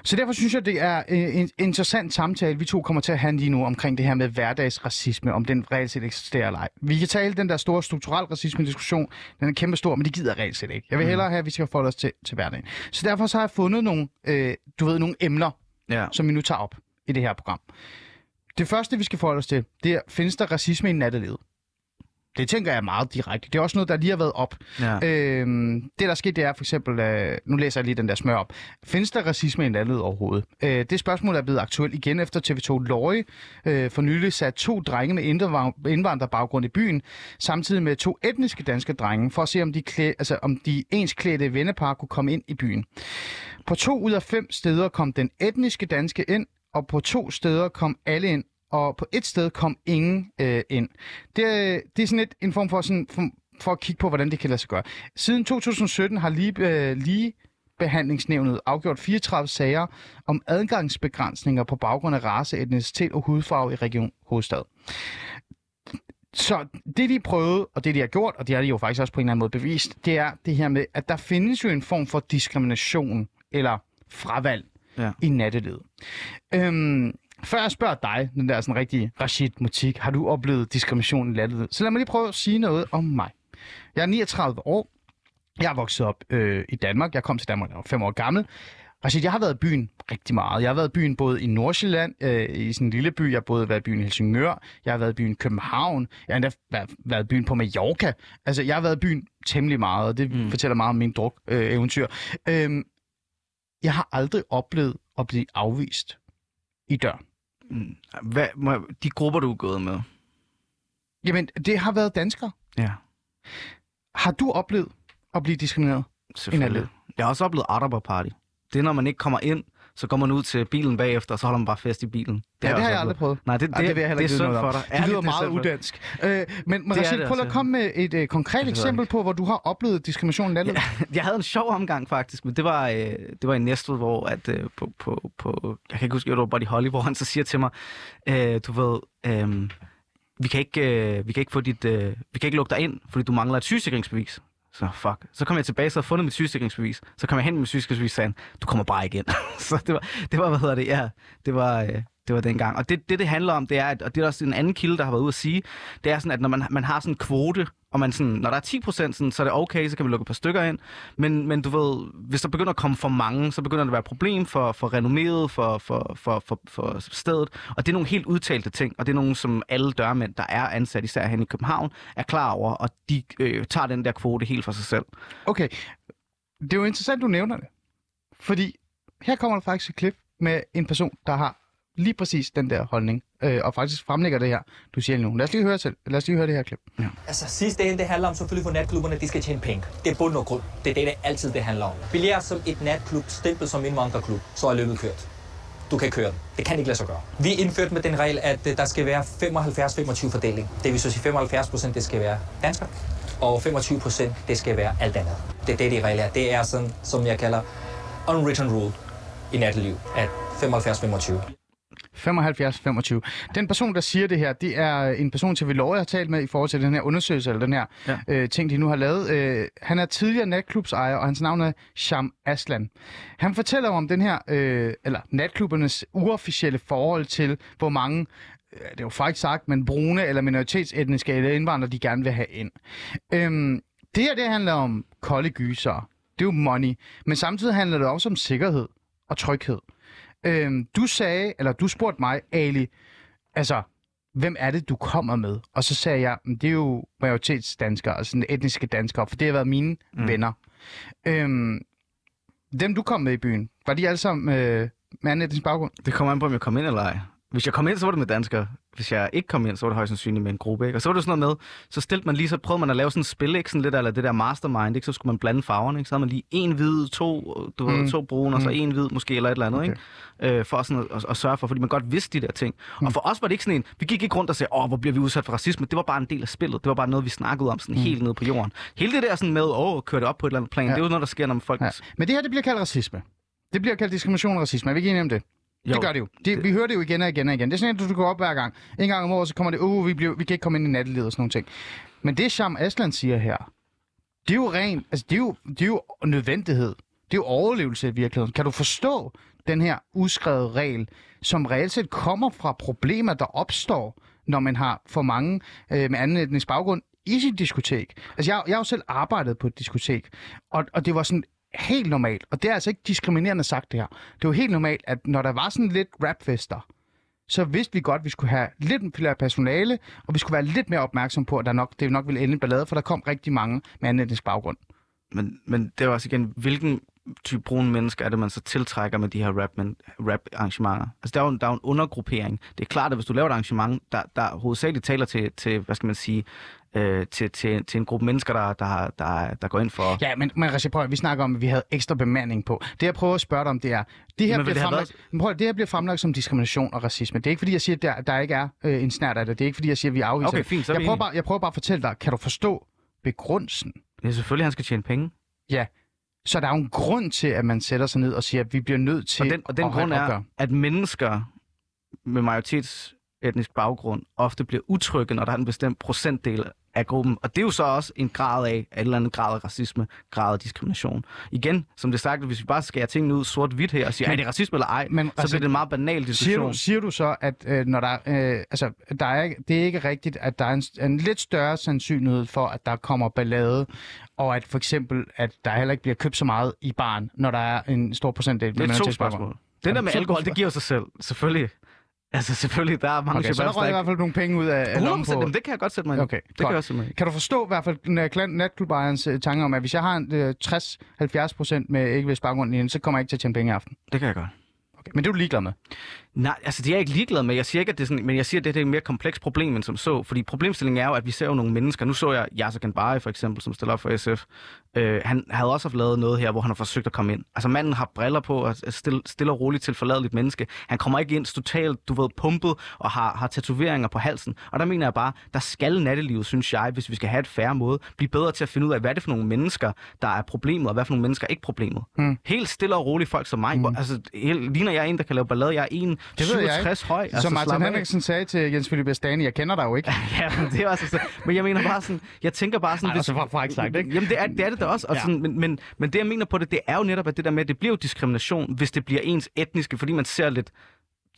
Så derfor synes jeg, det er øh, en interessant samtale, vi to kommer til at have lige nu omkring det her med hverdagsracisme, om den reelt set eksisterer eller ej. Vi kan tale den der store strukturel racisme-diskussion, den er kæmpe stor, men det gider reelt set ikke. Jeg vil hellere have, at vi skal forholde os til, til hverdagen. Så derfor så har jeg fundet nogle, øh, du ved, nogle emner, Ja. som vi nu tager op i det her program. Det første, vi skal forholde os til, det er, findes der racisme i nattelivet? Det tænker jeg meget direkte. Det er også noget, der lige har været op. Ja. Øhm, det, der er sket, det er for eksempel... Øh, nu læser jeg lige den der smør op. Findes der racisme i landet overhovedet? Øh, det spørgsmål er blevet aktuelt igen efter TV2 Løje øh, for nylig sat to drenge med indvandrer- indvandrerbaggrund i byen, samtidig med to etniske danske drenge, for at se, om de, klæ, altså, om de ensklædte vennepar kunne komme ind i byen. På to ud af fem steder kom den etniske danske ind, og på to steder kom alle ind, og på et sted kom ingen øh, ind. Det, er- det er sådan et, en form for, sådan, for, for at kigge på, hvordan det kan lade sig gøre. Siden 2017 har lige, øh, lige behandlingsnævnet afgjort 34 sager om adgangsbegrænsninger på baggrund af race, etnicitet og hudfarve i Region Hovedstad. Så det, de prøvede, og det, de har gjort, og det har de jo faktisk også på en eller anden måde bevist, det er det her med, at der findes jo en form for diskrimination eller fravalg Ja. i nattelivet. Øhm, før jeg spørger dig, den der sådan rigtig Rashid Mutik, har du oplevet diskrimination i nattelivet? Så lad mig lige prøve at sige noget om mig. Jeg er 39 år. Jeg er vokset op øh, i Danmark. Jeg kom til Danmark, da jeg var fem år gammel. Rashid, jeg har været i byen rigtig meget. Jeg har været i byen både i Nordsjælland, øh, i sådan en lille by. Jeg har både været i byen i Helsingør. Jeg har været i byen i København. Jeg har endda været, været i byen på Mallorca. Altså, jeg har været i byen temmelig meget, og det mm. Fortæller meget om min druk-eventyr. Øh, eventyr. øhm, jeg har aldrig oplevet at blive afvist i døren. Mm. Hvad, må, de grupper, du er gået med. Jamen, det har været danskere. Ja, Har du oplevet at blive diskrimineret? selvfølgelig. Jeg har også oplevet Araber Party. Det er, når man ikke kommer ind, så går man ud til bilen bagefter, og så holder man bare fest i bilen. Ja, det har jeg aldrig prøvet. Nej, det, det, Ej, det vil jeg heller det er ikke synd for dig. Det lyder er meget udansk. Øh, men Det det prøv at komme med et øh, konkret jeg eksempel ikke. på, hvor du har oplevet diskrimination i landet. Jeg havde en sjov omgang faktisk, men det var, øh, det var i Næstved, hvor at, øh, på, på, på, jeg kan ikke huske, det var Buddy Holly, hvor han så siger til mig, øh, du ved, øh, vi kan ikke, øh, vi kan ikke få dit, øh, vi kan ikke lukke dig ind, fordi du mangler et sygesikringsbevis. Så fuck. Så kom jeg tilbage, så havde fundet mit sygesikringsbevis. Så kom jeg hen med mit sygesikringsbevis og sagde, han, du kommer bare igen. så det var, det var, hvad hedder det, ja, det var, øh, det var dengang. Og det, det, det handler om, det er, at, og det er også en anden kilde, der har været ude at sige, det er sådan, at når man, man har sådan en kvote, og man sådan, når der er 10 procent, så er det okay, så kan vi lukke et par stykker ind. Men, men du ved, hvis der begynder at komme for mange, så begynder det at være et problem for, for renommeret, for, for, for, for, for stedet. Og det er nogle helt udtalte ting, og det er nogle, som alle dørmænd, der er ansat, især hen i København, er klar over, og de øh, tager den der kvote helt for sig selv. Okay, det er jo interessant, du nævner det. Fordi her kommer der faktisk et klip med en person, der har lige præcis den der holdning, øh, og faktisk fremlægger det her, du siger nu. Lad os lige høre, selv. Lad os lige høre det her klip. Ja. Altså sidste ende, det handler om selvfølgelig for natklubberne, de skal tjene penge. Det er bund og grund. Det er det, det altid det handler om. Bliver som et natklub stemplet som indvandrerklub, så er løbet kørt. Du kan køre den. Det kan ikke lade sig gøre. Vi indførte med den regel, at øh, der skal være 75-25 fordeling. Det vil så sige 75 procent, det skal være dansker, og 25 procent, det skal være alt andet. Det er det, de regler er. Det er sådan, som jeg kalder unwritten rule i natteliv, at 75-25. 75-25. Den person, der siger det her, det er en person, til vi lover, jeg har talt med i forhold til den her undersøgelse, eller den her ja. øh, ting, de nu har lavet. Øh, han er tidligere natklubsejer, og hans navn er Sham Aslan. Han fortæller om den her, øh, eller natklubbernes uofficielle forhold til, hvor mange øh, det er jo faktisk sagt, men brune eller minoritetsetniske eller indvandrere, de gerne vil have ind. Øhm, det her, det handler om kolde gyser. Det er jo money. Men samtidig handler det også om sikkerhed og tryghed. Øhm, du sagde, eller du spurgte mig, Ali, altså, hvem er det, du kommer med? Og så sagde jeg, det er jo majoritetsdanskere, altså etniske danskere, for det har været mine mm. venner. Øhm, dem, du kom med i byen, var de alle sammen øh, med anden etnisk baggrund? Det kommer an på, om jeg kom ind eller ej. Hvis jeg kom ind, så var det med danskere. Hvis jeg ikke kom ind, så var det højst sandsynligt med en gruppe. Ikke? Og så var det sådan noget med, så stilte man lige, så prøvede man at lave sådan et spil, ikke? Sådan lidt, eller det der mastermind, ikke? så skulle man blande farverne. Ikke? Så havde man lige en hvid, to, du mm. to brune, og så mm. en hvid måske, eller et eller andet. Okay. Ikke? Øh, for sådan at, at, at, sørge for, fordi man godt vidste de der ting. Mm. Og for os var det ikke sådan en, vi gik ikke rundt og sagde, åh, hvor bliver vi udsat for racisme. Det var bare en del af spillet. Det var bare noget, vi snakkede om sådan mm. helt nede på jorden. Hele det der sådan med, åh, køre det op på et eller andet plan, ja. det er jo noget, der sker, når folk... Ja. Men det her, det bliver kaldt racisme. Det bliver kaldt diskrimination og racisme. Er vi ikke enige om det? Jo, det gør det jo. Det, det, vi hører det jo igen og igen og igen. Det er sådan, at du går op hver gang. En gang om året, så kommer det, uh, vi, bliver, vi kan ikke komme ind i nattelivet og sådan nogle ting. Men det, Sham Aslan siger her, det er jo ren, altså det er jo, det er jo nødvendighed. Det er jo overlevelse i virkeligheden. Kan du forstå den her uskrevet regel, som reelt set kommer fra problemer, der opstår, når man har for mange øh, med anden etnisk baggrund i sit diskotek. Altså, jeg, jeg har jo selv arbejdet på et diskotek, og, og det var sådan helt normalt, og det er altså ikke diskriminerende sagt det her. Det var helt normalt, at når der var sådan lidt rapfester, så vidste vi godt, at vi skulle have lidt flere personale, og vi skulle være lidt mere opmærksom på, at der nok, det nok ville ende en ballade, for der kom rigtig mange med anden etnisk baggrund. Men, men det var også igen, hvilken type brune mennesker er det, man så tiltrækker med de her rap, men, rap arrangementer. Altså, der er, jo, der er jo en undergruppering. Det er klart, at hvis du laver et arrangement, der, der hovedsageligt taler til, til, hvad skal man sige, øh, til, til, til en gruppe mennesker, der, der, der, der går ind for... Ja, men, men Rasha, prøv, vi snakker om, at vi havde ekstra bemanding på. Det jeg prøver at spørge dig om, det er, det her, bliver, det fremlagt, været... prøv, det her bliver fremlagt som diskrimination og racisme. Det er ikke fordi, jeg siger, at der, der ikke er øh, en snært af det. Det er ikke fordi, jeg siger, at vi afviser okay, fint, så jeg, prøver bare, jeg prøver bare at fortælle dig, kan du forstå begrundelsen? Ja, selvfølgelig, han skal tjene penge. Ja, så der er jo en grund til, at man sætter sig ned og siger, at vi bliver nødt til og den, og den at grund er, at mennesker med majoritetsetnisk baggrund ofte bliver utrygge, når der er en bestemt procentdel af gruppen. Og det er jo så også en grad af, en eller anden grad af racisme, grad af diskrimination. Igen, som det sagt, hvis vi bare skærer tingene ud sort-hvidt her og siger, er det racisme eller ej, men, så altså, bliver det en meget banal diskussion. Siger du, siger du så, at øh, når der, øh, altså, der er, det er ikke rigtigt, at der er en, en lidt større sandsynlighed for, at der kommer ballade, og at for eksempel, at der heller ikke bliver købt så meget i barn, når der er en stor procentdel. Det er to spørgsmål. Det der med alkohol, det giver sig selv, selvfølgelig. Altså selvfølgelig, der er mange okay, så der røg i hvert fald nogle penge ud af, af på... Det kan jeg godt sætte mig okay, det kan, jeg sætte kan du forstå i hvert fald natklubejernes uh, tanker om, at hvis jeg har en uh, 60-70% med ikke hvis baggrund så kommer jeg ikke til at tjene penge i aften? Det kan jeg godt. Okay. Men det er du ligeglad med? Nej, altså det er jeg ikke ligeglad med. Jeg siger ikke, at det er sådan, men jeg siger, at det er et mere komplekst problem, end som så. Fordi problemstillingen er jo, at vi ser jo nogle mennesker. Nu så jeg Yasser Ganbari for eksempel, som stiller op for SF. Øh, han havde også haft lavet noget her, hvor han har forsøgt at komme ind. Altså manden har briller på og stille, stille og roligt til forladeligt menneske. Han kommer ikke ind totalt, du ved, pumpet og har, har tatoveringer på halsen. Og der mener jeg bare, der skal nattelivet, synes jeg, hvis vi skal have et færre måde, blive bedre til at finde ud af, hvad er det for nogle mennesker, der er problemet, og hvad for nogle mennesker er ikke problemet. Mm. Helt stille og roligt folk som mig. Mm. Altså, helt, ligner jeg er en, der kan lave ballade. Jeg er en Det ved jeg 67 høj. Altså, Som Martin slap af. Henriksen sagde til Jens Philip Estani, jeg kender dig jo ikke. Ja, men det også så. Men jeg mener bare sådan, jeg tænker bare sådan... Ej, altså, for frækt sagt, ikke? Jamen, det er det, er det da også. Og Ja. sådan, men, men, men det, jeg mener på det, det er jo netop, at det der med, at det bliver jo diskrimination, hvis det bliver ens etniske, fordi man ser lidt,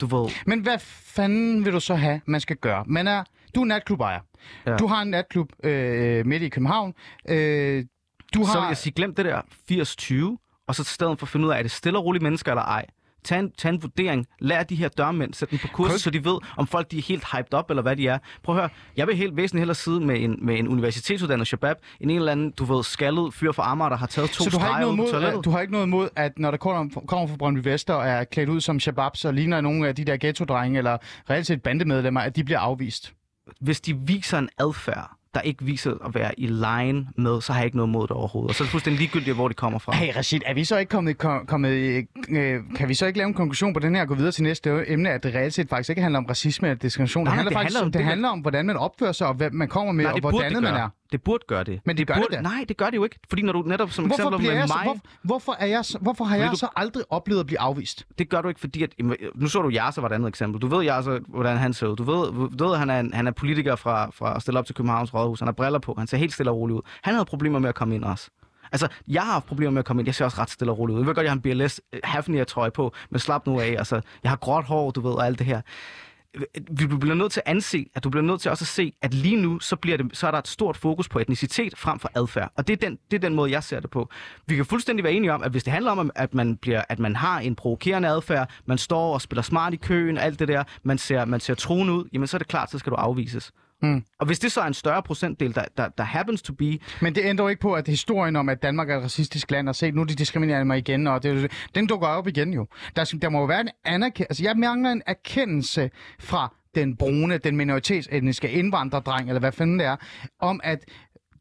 du ved... Men hvad fanden vil du så have, man skal gøre? Man er, du er natklubejer. Ja. Du har en natklub øh, midt i København. Øh, du har... Så vil jeg sige, glem det der 80-20, og så i stedet for at finde ud af, er det stille og rolige mennesker eller ej. Tag en, tag en vurdering. Lær de her dørmænd, sæt dem på kursus, Kunne- så de ved, om folk de er helt hyped op, eller hvad de er. Prøv at høre, jeg vil helt væsentligt hellere sidde med en, med en universitetsuddannet shabab, end en eller anden, du ved, skaldet fyr fra Amager, der har taget to så du har, ikke noget mod, at, du har ikke noget imod, at når der kommer, kommer fra Brøndby Vester og er klædt ud som shababs og ligner nogle af de der ghetto-drenge eller reelt set bandemedlemmer, at de bliver afvist? hvis de viser en adfærd, der ikke viser at være i line med, så har jeg ikke noget mod det overhovedet. Og så er det fuldstændig ligegyldigt, hvor de kommer fra. Hey Rashid, er vi så ikke kommet, kom, kommet øh, kan vi så ikke lave en konklusion på den her og gå videre til næste emne, at det reelt set faktisk ikke handler om racisme eller diskrimination. Nej, det handler det faktisk handler om det, det, handler om, hvordan man opfører sig og hvad man kommer med, Nej, og det hvordan det man er. Det burde gøre det. Men det gør det burde, da. Nej, det gør det jo ikke. Fordi når du netop som Hvorfor, eksempel med jeg så, mig... hvor, hvorfor, er jeg så, hvorfor har jeg du- så aldrig oplevet at blive afvist? Det gør du ikke, fordi... At, nu så du Jarser var et andet eksempel. Du ved Jarser, hvordan han ser ud. Du ved, du ved at han er, en, han er politiker fra, fra at stille op til Københavns Rådhus. Han har briller på. Han ser helt stille og rolig ud. Han havde problemer med at komme ind også. Altså, jeg har haft problemer med at komme ind. Jeg ser også ret stille og roligt ud. Jeg ved godt, jeg har en BLS Hafnia trøje på, men slap nu af. Altså, jeg har gråt hår, du ved, og alt det her. Vi bliver nødt til at anse, at du bliver nødt til også at se, at lige nu, så, bliver det, så er der et stort fokus på etnicitet frem for adfærd. Og det er, den, det er den måde, jeg ser det på. Vi kan fuldstændig være enige om, at hvis det handler om, at man, bliver, at man har en provokerende adfærd, man står og spiller smart i køen, alt det der, man ser, man ser truende ud, jamen så er det klart, så skal du afvises. Mm. Og hvis det så er en større procentdel, der, der, der happens to be, Men det ændrer jo ikke på, at historien om, at Danmark er et racistisk land, og se, nu de diskriminerer mig igen, og det, den dukker op igen jo. Der, der må jo være en anerkendelse. Altså, jeg mangler en erkendelse fra den brune, den minoritetsetniske indvandrerdreng, eller hvad fanden det er, om at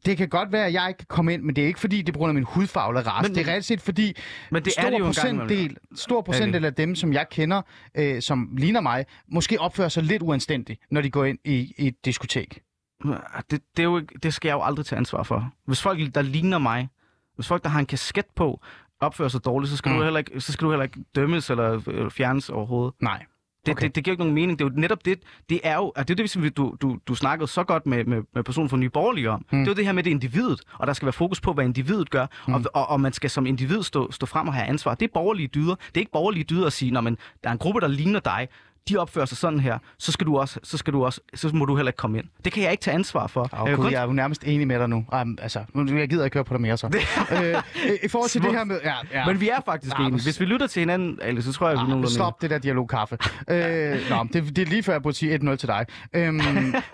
det kan godt være, at jeg ikke kan komme ind, men det er ikke fordi, det er på grund af min hudfarve eller race. Men- det er reelt set fordi, Men det er stor det jo procentdel, stor procentdel af dem, som jeg kender, øh, som ligner mig, måske opfører sig lidt uanstændigt, når de går ind i, i et diskotek. det, det, er jo ikke, det skal jeg jo aldrig tage ansvar for. Hvis folk, der ligner mig, hvis folk, der har en kasket på, opfører sig dårligt, så skal, Mm. mm. du, heller ikke, så skal du heller ikke dømmes eller øh, fjernes overhovedet. Nej. Det, Okay. det, det giver jo ikke nogen mening. Det er jo netop det, det er jo, at det er det, som du, du, du snakkede så godt med, med, med personen fra Nye Borgerlige om. Mm. Det er jo det her med det individet, og der skal være fokus på, hvad individet gør, mm. og, og, og, man skal som individ stå, stå frem og have ansvar. Det er borgerlige dyder. Det er ikke borgerlige dyder at sige, når man, der er en gruppe, der ligner dig, de opfører sig sådan her, så skal du også, så skal du også, så må du heller ikke komme ind. Det kan jeg ikke tage ansvar for. Oh, kan Gud, kun- jeg er jo nærmest enig med dig nu. Um, altså, jeg gider ikke høre på dig mere så. øh, I forhold til det Smukt. her med... Ja, ja. Men vi er faktisk enige. Hvis vi lytter til hinanden, eller så tror jeg, vi nogenlunde stop det der dialogkaffe. øh, nå, det, det er lige før, jeg burde sige 1-0 til dig. Øhm,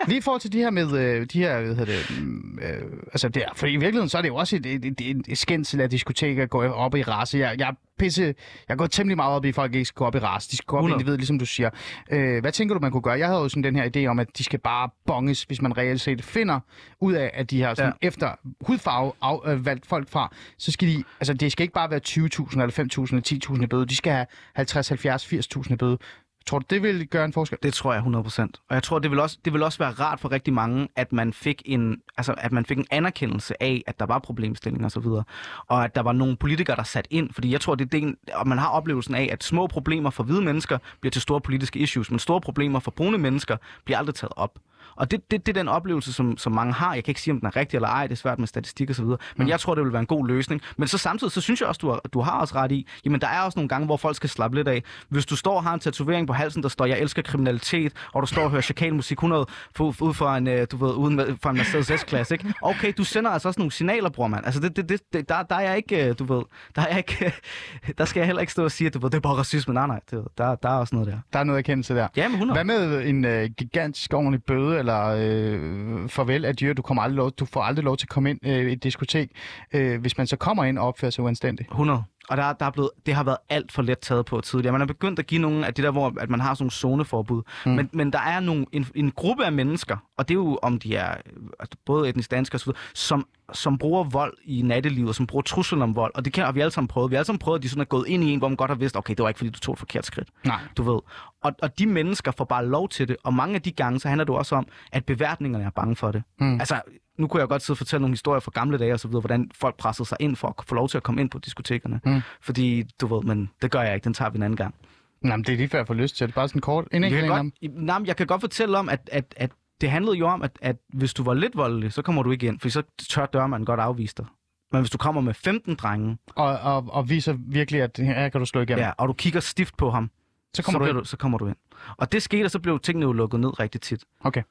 lige i forhold til de her med, øh, de her, hvad hedder det, mm, øh, altså det er, for i virkeligheden, så er det jo også et, et, et, et skændsel af diskoteker går op i race. Jeg, jeg pisse, jeg går temmelig meget op i, at folk ikke skal gå op i race. De skal gå op i 100. individ, ligesom du siger. Øh, hvad tænker du, man kunne gøre? Jeg havde jo sådan den her idé om, at de skal bare bonges, hvis man reelt set finder ud af, at de har sådan, ja. efter hudfarve af, øh, valgt folk fra, så skal de, altså det skal ikke bare være 20.000 eller 5.000 eller 10.000 i bøde. De skal have 50, 70, 80.000 i bøde. Tror du, det vil gøre en forskel? Det tror jeg 100%. Og jeg tror, det vil, også, det vil også være rart for rigtig mange, at man fik en, altså, at man fik en anerkendelse af, at der var problemstillinger osv. Og, og at der var nogle politikere, der sat ind. Fordi jeg tror, det er det, og man har oplevelsen af, at små problemer for hvide mennesker bliver til store politiske issues, men store problemer for brune mennesker bliver aldrig taget op. Og det, det, det er den oplevelse, som, som mange har. Jeg kan ikke sige, om den er rigtig eller ej. Det er svært med statistik og så videre. Men jeg tror, det vil være en god løsning. Men så samtidig, så synes jeg også, du har, du har også ret i, jamen der er også nogle gange, hvor folk skal slappe lidt af. Hvis du står og har en tatovering på halsen, der står, jeg elsker kriminalitet, og du står og hører chakalmusik 100 for, ud fra en, øh, du ved, uden fra en Mercedes S-klasse, ikke? Okay, du sender altså også nogle signaler, bror, mand. Altså, det, det, det, det, der, der er jeg ikke, øh, du ved, der er jeg ikke, der skal jeg heller ikke stå og sige, at du ved, det er bare racisme. Nej, nej, det, der, der er også noget der. Der er noget erkendelse der. Ja, men 100. Hvad med en øh, gigantisk ordentlig bøde, eller øh, farvel adieu, du, kommer aldrig lov, du får aldrig lov til at komme ind øh, i et diskotek, øh, hvis man så kommer ind og opfører sig uanstændigt? 100. Og der, der er blevet, det har været alt for let taget på tidligere. Man er begyndt at give nogle af det der, hvor at man har sådan nogle zoneforbud. Mm. Men, men der er nogle, en, en gruppe af mennesker, og det er jo om de er altså både etnisk danske osv., som, som bruger vold i nattelivet, som bruger truslen om vold. Og det kan, har vi alle sammen prøvet. Vi har alle sammen prøvet, at de sådan er gået ind i en, hvor man godt har vidst, okay, det var ikke, fordi du tog et forkert skridt. Nej. Du ved. Og, og de mennesker får bare lov til det. Og mange af de gange, så handler det også om, at beværtningerne er bange for det. Mm. Altså, nu kunne jeg godt sidde og fortælle nogle historier fra gamle dage og så videre, hvordan folk pressede sig ind for at få lov til at komme ind på diskotekerne. Mm. Fordi, du ved, men det gør jeg ikke, den tager vi en anden gang. Men det er lige før, jeg får lyst til det. Bare sådan kort. En Jeg kan, godt, nej, men jeg kan godt fortælle om, at, at, at det handlede jo om, at, at hvis du var lidt voldelig, så kommer du ikke ind, for så tør dørmanden godt afvise dig. Men hvis du kommer med 15 drenge, Og, og, og viser virkelig, at her kan du slå igennem. ja, og du kigger stift på ham, Så kommer så, du ind. du, så kommer du ind. Og det skete, og så blev tingene jo lukket ned rigtig tit. Okay.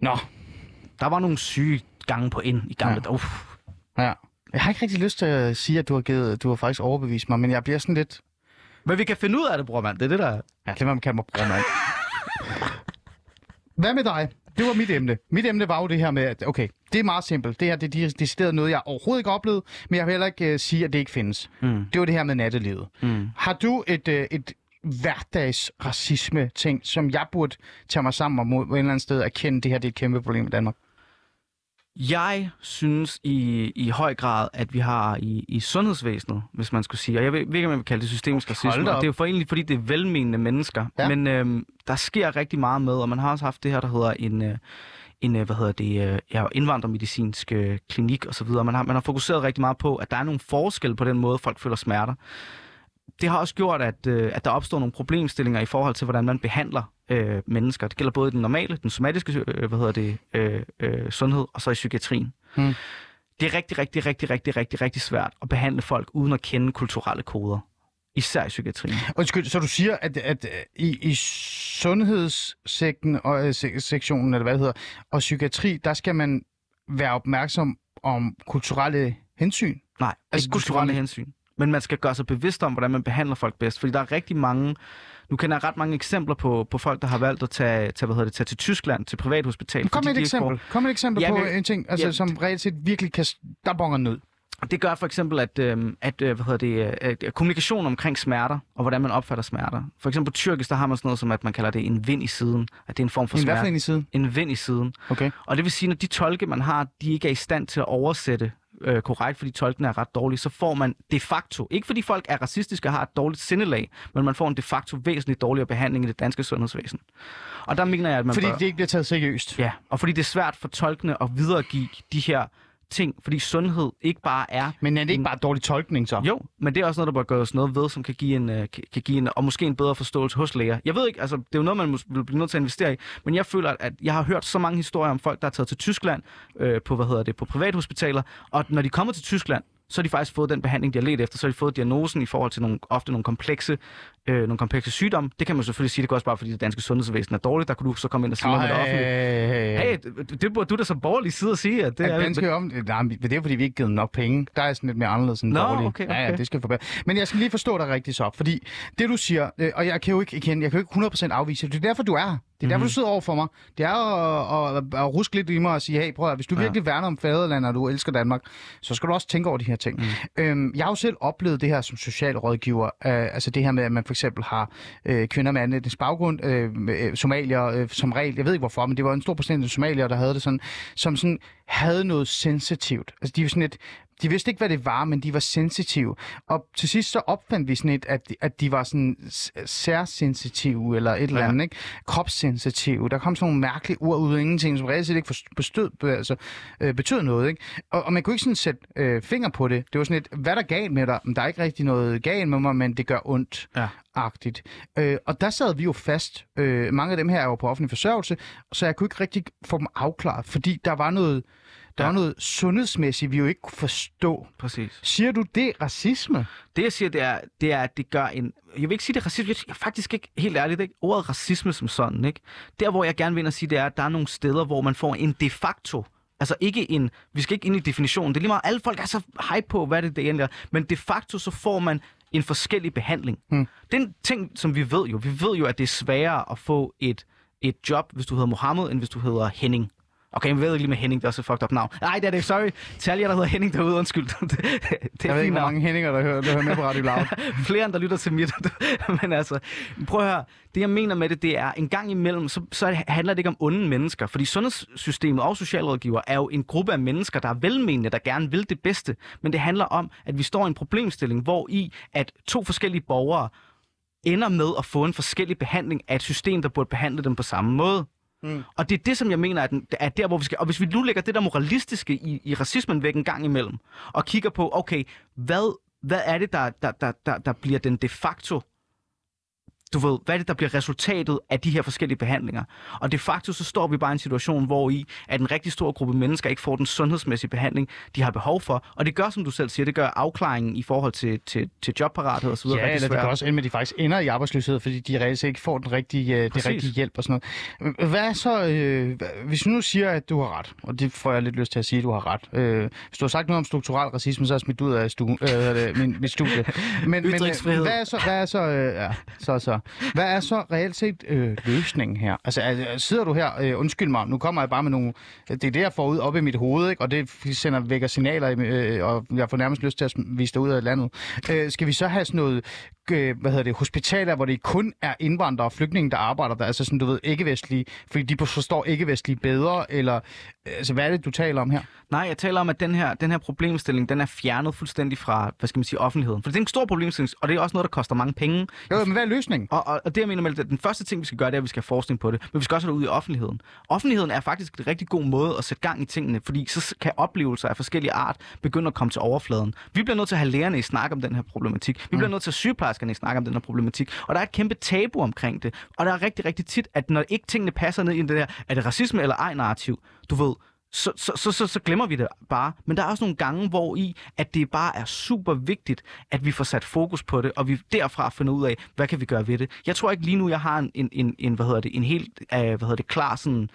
Nå, Der var nogle syge gange på ind i gamle Ja. ja. Uff. ja. Jeg har ikke rigtig lyst til at sige, at du har, givet, du har faktisk overbevist mig, men jeg bliver sådan lidt... Men vi kan finde ud af det, bror mand. Det er det, der er. Ja, lad mig kalde mig bror, mand. Hvad med dig? Det var mit emne. Mit emne var jo det her med, at okay, det er meget simpelt. Det her det er decideret noget, jeg overhovedet ikke har oplevet, men jeg vil heller ikke uh, sige, at det ikke findes. Mm. Det var det her med nattelivet. Mm. Har du et, uh, et hverdags racisme ting, som jeg burde tage mig sammen om mod et eller andet sted erkende, det her det er et kæmpe problem i Danmark? Jeg synes i, i høj grad, at vi har i, i sundhedsvæsenet, hvis man skulle sige, og jeg ved, ved ikke, om man vil kalde det systemisk racisme, og det er jo for egentlig, fordi det er velmenende mennesker. Ja. Men øhm, der sker rigtig meget med, og man har også haft det her, der hedder en, øh, en øh, hvad hedder det, øh, ja, indvandrermedicinsk øh, klinik osv. Man har, man har fokuseret rigtig meget på, at der er nogle forskelle på den måde, folk føler smerter. Det har også gjort, at, øh, at der opstår nogle problemstillinger i forhold til, hvordan man behandler øh, mennesker. Det gælder både i den normale, den somatiske øh, hvad hedder det, øh, øh, sundhed, og så i psykiatrien. Hmm. Det er rigtig, rigtig, rigtig, rigtig, rigtig, rigtig svært at behandle folk uden at kende kulturelle koder. Især i psykiatrien. Undskyld, så du siger, at, at i, i sundhedssekten og øh, se- sektionen, eller hvad det hedder, og psykiatri, der skal man være opmærksom om kulturelle hensyn? Nej, Altså, ikke kulturelle hensyn. Men man skal gøre sig bevidst om, hvordan man behandler folk bedst. Fordi der er rigtig mange... Nu kender jeg ret mange eksempler på, på folk, der har valgt at tage, tage, hvad hedder det, tage til Tyskland, til privathospital. Kom med et eksempel. Kom med et eksempel Ja, på men- en ting, altså, ja, som reelt set virkelig kan... Der bonger ned. Det gør for eksempel, at, øh, at, øh, hvad hedder det, øh, at kommunikation omkring smerter, og hvordan man opfatter smerter. For eksempel på tyrkisk, der har man sådan noget som, at man kalder det en vind i siden. At det er en form for En smerte. en i siden? En vind i siden. Okay. Og det vil sige, når de tolke, man har, de ikke er i stand til at oversætte øh, korrekt, fordi tolkene er ret dårlige, så får man de facto, ikke fordi folk er racistiske og har et dårligt sindelag, men man får en de facto væsentligt dårligere behandling i det danske sundhedsvæsen. Og der mener jeg, at man Fordi bør... det ikke bliver taget seriøst. Ja, og fordi det er svært for tolkene at videregive de her ting, fordi sundhed ikke bare er Men er det ikke en- bare dårlig tolkning så? jo, men det er også noget, der bør gøres noget ved, som kan give en, øh, kan- give en, og måske en bedre forståelse hos læger. Jeg ved ikke, altså, det er jo noget, man vil blive nødt til at investere i, men jeg føler, at jeg har hørt så mange historier om folk, der er taget til Tyskland øh, på, hvad hedder det, på privathospitaler, og når de kommer til Tyskland, så har de faktisk fået den behandling, de har let efter. Så har de fået diagnosen i forhold til nogle, ofte nogle komplekse, øh, nogle komplekse sygdomme. Det kan man selvfølgelig sige, det går også bare, fordi det danske sundhedsvæsen er dårligt. Der kunne du så komme ind og sige noget med det offentlige. hey, det, burde du da som borgerlig side at sige, at det At er... danske om... Nej, det er fordi, vi ikke givet nok penge. Der er sådan lidt mere anderledes end Nå, dårlige. okay, Ja, ja, okay. det skal forbedre. Men jeg skal lige forstå dig rigtigt så, fordi det du siger, øh, og jeg kan jo ikke igen, jeg kan jo ikke 100% afvise det. Det er derfor, du er her. Det er derfor, Mhm. du sidder over for mig. Det er at, at, at ruske lidt i mig og sige, hey, prøv at, hvis du Ja. virkelig værner om fædrelandet, og du elsker Danmark, så skal du også tænke over de her ting. Mm. Øhm, jeg har jo selv oplevet det her som socialrådgiver. Øh, altså det her med, at man for eksempel har øh, kvinder med anden etnisk baggrund, øh, øh, somalier øh, som regel, jeg ved ikke hvorfor, men det var en stor procent af somalier, der havde det sådan, som sådan havde noget sensitivt. Altså de var sådan lidt, de vidste ikke, hvad det var, men de var sensitive. Og til sidst så opfandt vi sådan et, at, at de var sådan særsensitive, eller et eller andet, ikke? Kropssensitive. Der kom sådan nogle mærkelige ord ud af ingenting, som reelt set ikke bestød, altså, øh, betød noget, ikke? Og, og man kunne ikke sådan sætte øh, finger på det. Det var sådan et, hvad er der galt med dig? Der er ikke rigtig noget galt med mig, men det gør ondt Ja. agtigt. Øh, og der sad vi jo fast. Øh, mange af dem her er jo på offentlig forsørgelse, så jeg kunne ikke rigtig få dem afklaret, fordi der var noget, der Ja. var noget sundhedsmæssigt, vi jo ikke kunne forstå. Præcis. Siger du det er racisme? Det jeg siger, det er, det er, at det gør en... Jeg vil ikke sige, det er racisme. Jeg er faktisk ikke helt ærligt, ikke? Ordet racisme som sådan, ikke? Der, hvor jeg gerne vil ind og sige, det er, at der er nogle steder, hvor man får en de facto Altså ikke en, vi skal ikke ind i definitionen. Det er lige meget, alle folk er så hype på, hvad det, det egentlig er. Men de facto så får man en forskellig behandling. Hmm. Det er en ting, som vi ved jo. Vi ved jo, at det er sværere at få et, et job, hvis du hedder Mohammed, end hvis du hedder Henning. Okay, jeg ved ikke lige med Henning, det er også et fucked up navn. Nej, det er det, sorry. Til alle jer, der hedder Henning derude, undskyld. det, det er Jeg ved ikke, hvor mange hændinger, der hører, der hører med på Radio Loud. Flere end der lytter til mit. Men altså, prøv at høre. Det jeg mener med det, det er, en gang imellem, så, så handler det ikke om onde mennesker. Fordi sundhedssystemet og socialrådgiver er jo en gruppe af mennesker, der er velmenende, der gerne vil det bedste. Men det handler om, at vi står i en problemstilling, hvor i at to forskellige borgere ender med at få en forskellig behandling af et system, der burde behandle dem på samme måde. Mm. Og det er det, som jeg mener, at den- er der, hvor vi skal... Og hvis vi nu lægger det der moralistiske i, i racismen væk en gang imellem, og kigger på, okay, hvad, hvad er det, der, der, der, der, der bliver den de facto du ved, hvad er det, der bliver resultatet af de her forskellige behandlinger? Og de facto så står vi bare i en situation, hvor i, at en rigtig stor gruppe mennesker ikke får den sundhedsmæssige behandling, de har behov for. Og det gør, som du selv siger, det gør afklaringen i forhold til, til, til jobparathed osv. Ja, eller det kan også ende med, at de faktisk ender i arbejdsløshed, fordi de reelt ikke får den rigtige, øh, det Præcis. rigtige hjælp og sådan noget. Hvad så, øh, hvis du nu siger, at du har ret, og det får jeg lidt lyst til at sige, at du har ret. Øh, hvis du har sagt noget om strukturel racisme, så er jeg smidt ud af stu, øh, min, mit studie. Men, men øh, hvad er så, hvad er så, øh, ja, så, så. Altså. Hvad er så reelt set øh, løsningen her? Altså, altså sidder du her, øh, undskyld mig, nu kommer jeg bare med nogle, det er det, jeg får ud op i mit hoved, ikke? og det sender vækker signaler, øh, og jeg får nærmest lyst til at vise det ud af landet. Øh, skal vi så have sådan noget, øh, hvad hedder det, hospitaler, hvor det kun er indvandrere og flygtninge, der arbejder der, altså sådan, du ved, ikke-vestlige, fordi de forstår ikke-vestlige bedre, eller, altså, hvad er det, du taler om her? Nej, jeg taler om, at den her, den her problemstilling, den er fjernet fuldstændig fra, hvad skal man sige, offentligheden. For det er en stor problemstilling, og det er også noget, der koster mange penge. Jo, men hvad er løsningen? Og, og, og det, jeg mener med, at den første ting, vi skal gøre, det er, at vi skal have forskning på det. Men vi skal også have det ud i offentligheden. Offentligheden er faktisk en rigtig god måde at sætte gang i tingene, fordi så kan oplevelser af forskellige art begynde at komme til overfladen. Vi bliver nødt til at have lærerne i snak om den her problematik. Vi bliver nødt til at have sygeplejerskerne ikke snak om den her problematik. Og der er et kæmpe tabu omkring det. Og der er rigtig, rigtig tit, at når ikke tingene passer ned i det der, er det racisme eller ej narrativ, du ved, så, så, så, så, så glemmer vi det bare. Men der er også nogle gange, hvor i, at det bare er super vigtigt, at vi får sat fokus på det, og vi derfra finder ud af, hvad kan vi gøre ved det. Jeg tror ikke lige nu, jeg har en, en, en, en hvad hedder det, en helt, uh, hvad hedder det, klar sådan,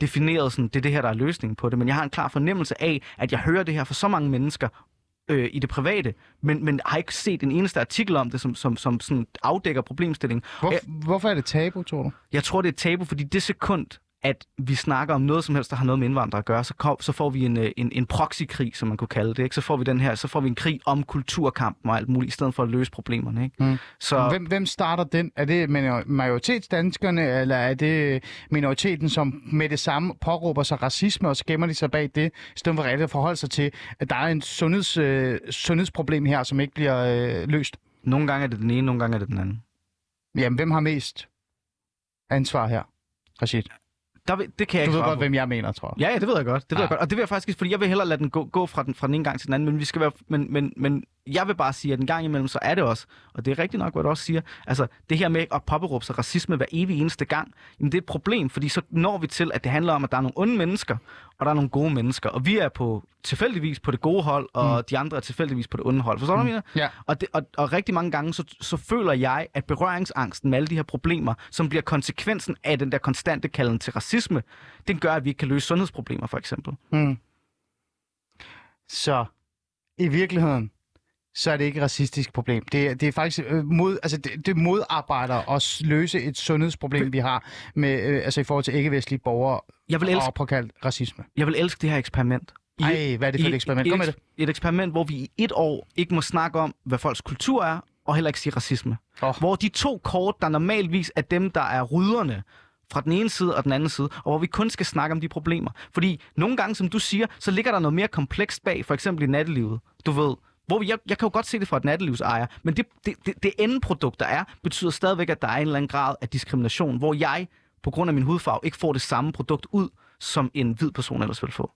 defineret sådan, det er det her, der er løsningen på det, men jeg har en klar fornemmelse af, at jeg hører det her fra så mange mennesker, øh, i det private, men, men har ikke set en eneste artikel om det, som, som, som sådan afdækker problemstillingen. Hvor, Jeg- hvorfor er det tabu, tror du? jeg tror, det er tabu, fordi det sekund, at vi snakker om noget som helst, der har noget med indvandrere at gøre, så, kom, så får vi en, øh, en, en proxykrig, som man kunne kalde det. Ikke? Så får vi den her, så får vi en krig om kulturkampen og alt muligt, i stedet for at løse problemerne. Ikke? Mm. Så Hvem, hvem starter den? Er det majoritetsdanskerne, eller er det minoriteten, som med det samme påråber sig racisme, og så gemmer de sig bag det, i stedet for reelt at forholde sig til, at der er en sundheds, øh, sundhedsproblem her, som ikke bliver øh, løst? nogle gange er det den ene, nogle gange er det den anden. Jamen, hvem har mest ansvar her, Rashid? Der, vil- det kan jeg Du ikke ved godt, på. hvem jeg mener, tror jeg. Ja, ja, det ved jeg godt. Det ved Ja. jeg godt. Og det vil jeg faktisk, fordi jeg vil hellere lade den gå, gå fra, den, fra den ene gang til den anden, men vi skal være, men, men, men jeg vil bare sige, at en gang imellem, så er det også, og det er rigtigt nok, hvad du også siger, altså det her med at påberåbe sig racisme hver evig eneste gang, jamen det er et problem, fordi så når vi til, at det handler om, at der er nogle onde mennesker, og der er nogle gode mennesker, og vi er på tilfældigvis på det gode hold, og mm. de andre er tilfældigvis på det onde hold. Forstår du, hvad jeg mener? Ja. Og, det, og, og rigtig mange gange, så, så føler jeg, at berøringsangsten med alle de her problemer, som bliver konsekvensen af den der konstante kalden til racisme, den gør, at vi ikke kan løse sundhedsproblemer, for eksempel. Mm. Så i virkeligheden, så er det ikke et racistisk problem. Det, er- det er faktisk øh, mod, altså det, det modarbejder at løse et sundhedsproblem, vi har med, øh, altså i forhold til ikke-vestlige borgere Jeg vil elske, og påkaldt racisme. jeg vil elske det her eksperiment. I- Ej, hvad er det for et eksperiment? Kom med det. Et eksperiment, hvor vi i et år ikke må snakke om, hvad folks kultur er, og heller ikke sige racisme. Åh. Hvor de to kort, der normalvis er dem, der er rydderne, fra den ene side og den anden side, og hvor vi kun skal snakke om de problemer. Fordi nogle gange, som du siger, så ligger der noget mere komplekst bag, for eksempel i nattelivet. Du ved, hvor jeg, jeg kan jo godt se det fra et nattelivsejer, men det, det, det, det endeprodukt, der er, betyder stadigvæk, at der er en eller anden grad af diskrimination, hvor jeg, på grund af min hudfarve, ikke får det samme produkt ud, som en hvid person ellers ville få.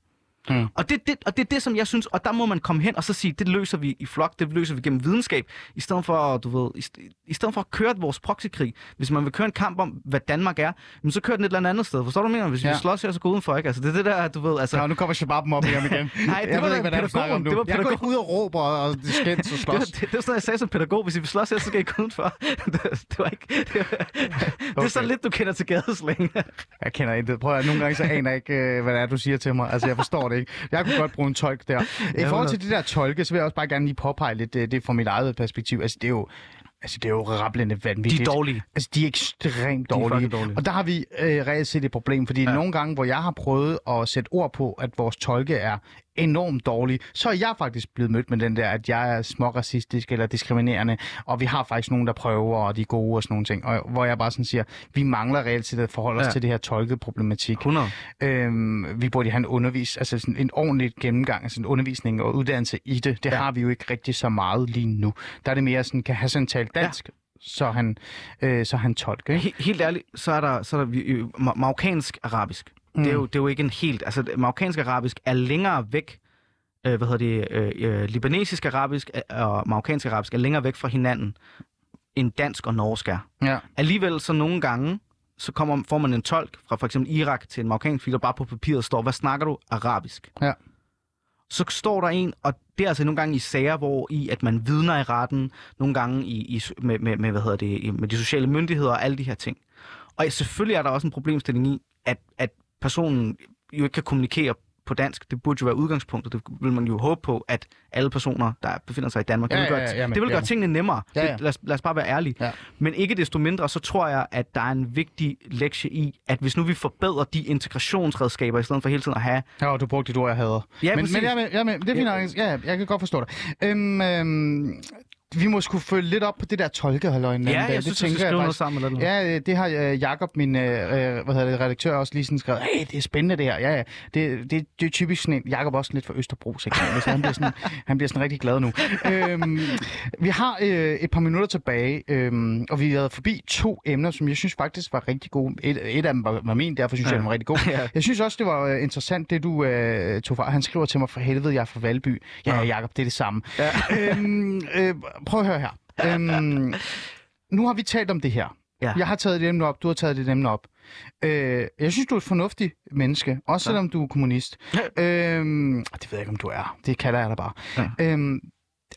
Mm. Og, det, det, og det er det, som jeg synes, og der må man komme hen og så sige, det løser vi i flok, det løser vi gennem videnskab, i stedet for, du ved, i, i stedet for at køre vores proxykrig. Hvis man vil køre en kamp om, hvad Danmark er, jamen, så kører den et eller andet sted. Forstår du, mener? Hvis ja. Ja. vi slås her, så gå udenfor, ikke? Altså, det er det der, du ved, altså... Nå, nu kommer Shababen op igen. Nej, det jeg var ved ikke, hvad det om pædagogen. nu. Det var jeg går ikke ud og råber og skændes og Det, slås. var, det, det var sådan, jeg sagde som pædagog. Hvis I vil slås her, så skal I gå udenfor. det, det, var ikke... Det, var, det er så Okay. lidt, du kender til gadeslæng. Jeg kender intet. Prøv at nogle gange så aner jeg ikke, øh, hvad det er, du siger til mig. Altså, jeg forstår det ikke. Jeg kunne godt bruge en tolk der. I forhold til det der tolke, så vil jeg også bare gerne lige påpege lidt øh, det fra mit eget perspektiv. Altså, det er jo, altså, det er jo rablende De vanvittigt. er dårlige. Altså, de er ekstremt De er dårlige. dårlige. Og der har vi øh, reelt set et problem, fordi ja. nogle gange, hvor jeg har prøvet at sætte ord på, at vores tolke er enormt dårlige, så er jeg faktisk blevet mødt med den der, at jeg er småracistisk eller diskriminerende, og vi har faktisk nogen, der prøver, og de er gode og sådan nogle ting. Og hvor jeg bare sådan siger, vi mangler reelt set at forholde os Ja. til det her tolkeproblematik. 100. Øhm, vi burde have en undervis, altså sådan en ordentlig gennemgang, altså en undervisning og uddannelse i det. Det Ja. har vi jo ikke rigtig så meget lige nu. Der er det mere sådan, kan Hassan tale dansk, ja. så han, øh, så han tolker, ikke? He- helt ærligt, så er der, så er der vi- øh, ma- marokkansk-arabisk. Mm. Det, er jo, det er jo ikke en helt... Altså, marokkansk-arabisk er længere væk... Øh, hvad hedder det? Øh, øh, libanesisk-arabisk og marokkansk-arabisk er længere væk fra hinanden end dansk og norsk er. Ja. Alligevel så nogle gange, så kommer, får man en tolk fra for eksempel Irak til en marokkansk film, der bare på papiret står, hvad snakker du? Arabisk. Ja. Så står der en, og det er altså nogle gange i sager, hvor i at man vidner i retten, nogle gange i, i, med, med, med, hvad hedder det, med de sociale myndigheder og alle de her ting. Og selvfølgelig er der også en problemstilling i, at, at personen jo ikke kan kommunikere på dansk. Det burde jo være udgangspunktet. Det vil man jo håbe på, at alle personer, der befinder sig i Danmark, Ja, det vil gøre, ja, ja, ja, men- det vil gøre tingene nemmere. Ja, ja. Det, lad, os, lad os bare være ærlige. Ja. Men ikke desto mindre, så tror jeg, at der er en vigtig lektie i, at hvis nu vi forbedrer de integrationsredskaber, i stedet for hele tiden at have... Ja, du brugte de ord, jeg hader. Ja, men, præcis. men, jeg, jeg, med. det er fint. Ja, ja, jeg kan godt forstå det. Øhm, øhm, vi må skulle følge lidt op på det der tolkehalløj en anden Ja, dag. jeg synes, det skal tænker jeg skrive noget sammen. Eller noget. Ja, øh, det har øh, Jakob, min øh, øh, hvad hedder det, redaktør, også lige sådan skrevet. Hey, det er spændende det her. Ja, ja. Det, det, det er typisk sådan en. Jakob også lidt for Østerbro, så han bliver sådan, han bliver sådan rigtig glad nu. øhm, vi har øh, et par minutter tilbage, øhm, og vi har været forbi to emner, som jeg synes faktisk var rigtig gode. Et, et af dem var, var min, derfor synes ja. jeg, den var rigtig god. Ja. Jeg synes også, det var øh, interessant, det du øh, tog fra. Han skriver til mig, for helvede, jeg er fra Valby. Ja, ja. Jacob, det er det samme. Ja. øhm, øh, prøv at høre her. Øhm, nu har vi talt om det her. Ja. Jeg har taget det emne op, du har taget det emne op. Øh, jeg synes, du er et fornuftigt menneske, også selvom du er kommunist. øhm, det ved jeg ikke, om du er. Det kalder jeg dig bare. Ja. Øhm,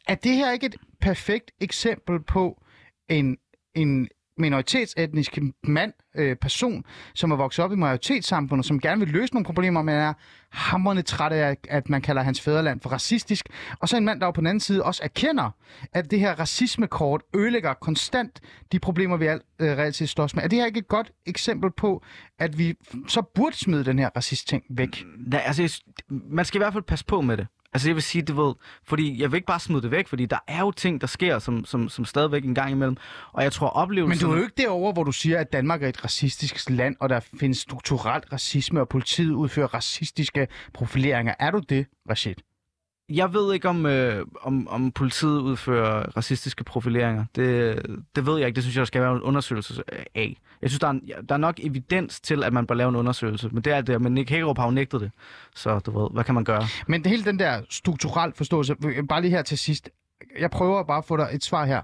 er det her ikke et perfekt eksempel på en, en minoritetsetnisk mand, øh, person, som er vokset op i majoritetssamfundet, som gerne vil løse nogle problemer, men er hamrende træt af, at man kalder hans fædreland for racistisk. Og så en mand, der jo på den anden side også erkender, at det her racismekort ødelægger konstant de problemer, vi alt øh, reelt set slås med. Er det her ikke et godt eksempel på, at vi så burde smide den her racist-ting væk? Mm, ja, altså, man skal i hvert fald passe på med det. Altså jeg vil sige, du ved, fordi jeg vil ikke bare smide det væk, fordi der er jo ting, der sker, som, som, som stadigvæk en gang imellem. Og jeg tror, Men oplevelsen... du er jo ikke derovre, hvor du siger, at Danmark er et racistisk land, og der findes strukturelt racisme, og politiet udfører racistiske profileringer. Er du det, Rashid? Jeg ved ikke, om, øh, om, om politiet udfører racistiske profileringer. Det, det ved jeg ikke. Det synes jeg, der skal være en undersøgelse af. Jeg synes, der er, en, der er nok evidens til, at man bør lave en undersøgelse. Men det er det, men Nick Hagerup har jo nægtet det. Så du ved, hvad kan man gøre? Men hele den der strukturel forståelse, bare lige her til sidst. Jeg prøver bare at få dig et svar her.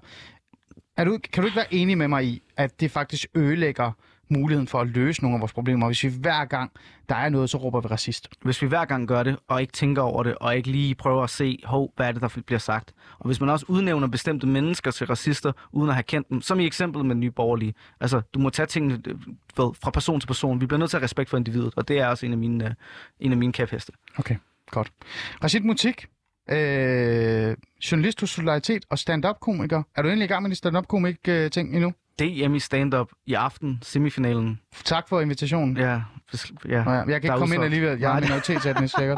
Er du, kan du ikke være enig med mig i, at det faktisk ødelægger muligheden for at løse nogle af vores problemer, hvis vi hver gang, der er noget, så råber vi racist? Hvis vi hver gang gør det, og ikke tænker over det, og ikke lige prøver at se, hov, hvad er det, der bliver sagt. Og hvis man også udnævner bestemte mennesker til racister, uden at have kendt dem, som i eksemplet med nye borgerlige. Altså, du må tage tingene øh, ved, fra person til person. Vi bliver nødt til at have respekt for individet, og det er også en af mine, øh, en af mine kæpheste. Okay, godt. Rashid Mutik, øh, journalist hos Solidaritet og stand-up-komiker. Er du egentlig i gang med de stand-up-komik-ting endnu? DM i stand-up i aften, semifinalen. Tak for invitationen. Ja, ja. Nå ja, jeg kan Der ikke komme ind alligevel. Jeg er det- minoritetsetnisk sikkert.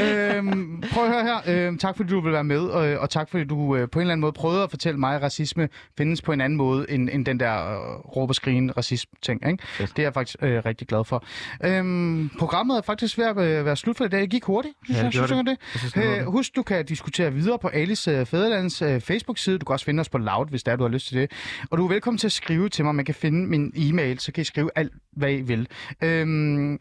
øhm, prøv at høre her. Øhm, tak fordi du vil være med, og, og tak fordi du øh, på en eller anden måde prøvede at fortælle mig, at racisme findes på en anden måde, end, end den der øh, råb og skrigen racisme-ting. Ikke? Det er jeg faktisk øh, rigtig glad for. Øhm, programmet er faktisk ved at øh, være slut for i dag. Det gik hurtigt, synes Ja, jeg. det gjorde Synes det. ikke Jeg synes, det Øh, det. husk, du kan diskutere videre på Alice øh, Fæderlands øh, Facebook-side. Du kan også finde os på Loud, hvis det er, du har lyst til det. Og du er velkommen til skrive til mig. Man kan finde min e-mail, så kan I skrive alt, hvad I vil. Øhm,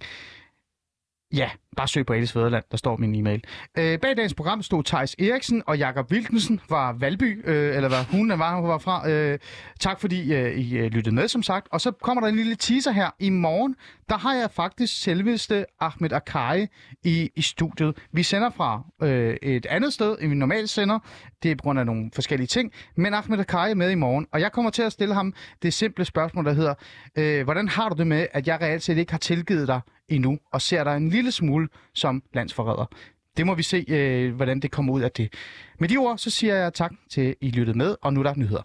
Ja, bare søg på Alice Fæderland, der står min e-mail. Øh, bag dagens program stod Thijs Eriksen og Jakob Wilkensen fra Valby, øh, eller hvad hun var, var fra. Øh, tak fordi øh, I øh, lyttede med, som sagt. Og så kommer der en lille teaser her. I morgen, der har jeg faktisk selveste Ahmed Akai i, i studiet. Vi sender fra øh, et andet sted, end vi normalt sender. Det er på grund af nogle forskellige ting. Men Ahmed Akai er med i morgen, og jeg kommer til at stille ham det simple spørgsmål, der hedder, øh, hvordan har du det med, at jeg reelt set ikke har tilgivet dig endnu, og ser dig en lille smule som landsforræder. Det må vi se, øh, hvordan det kommer ud af det. Med de ord, så siger jeg tak til, at I lyttede med, og nu er der nyheder.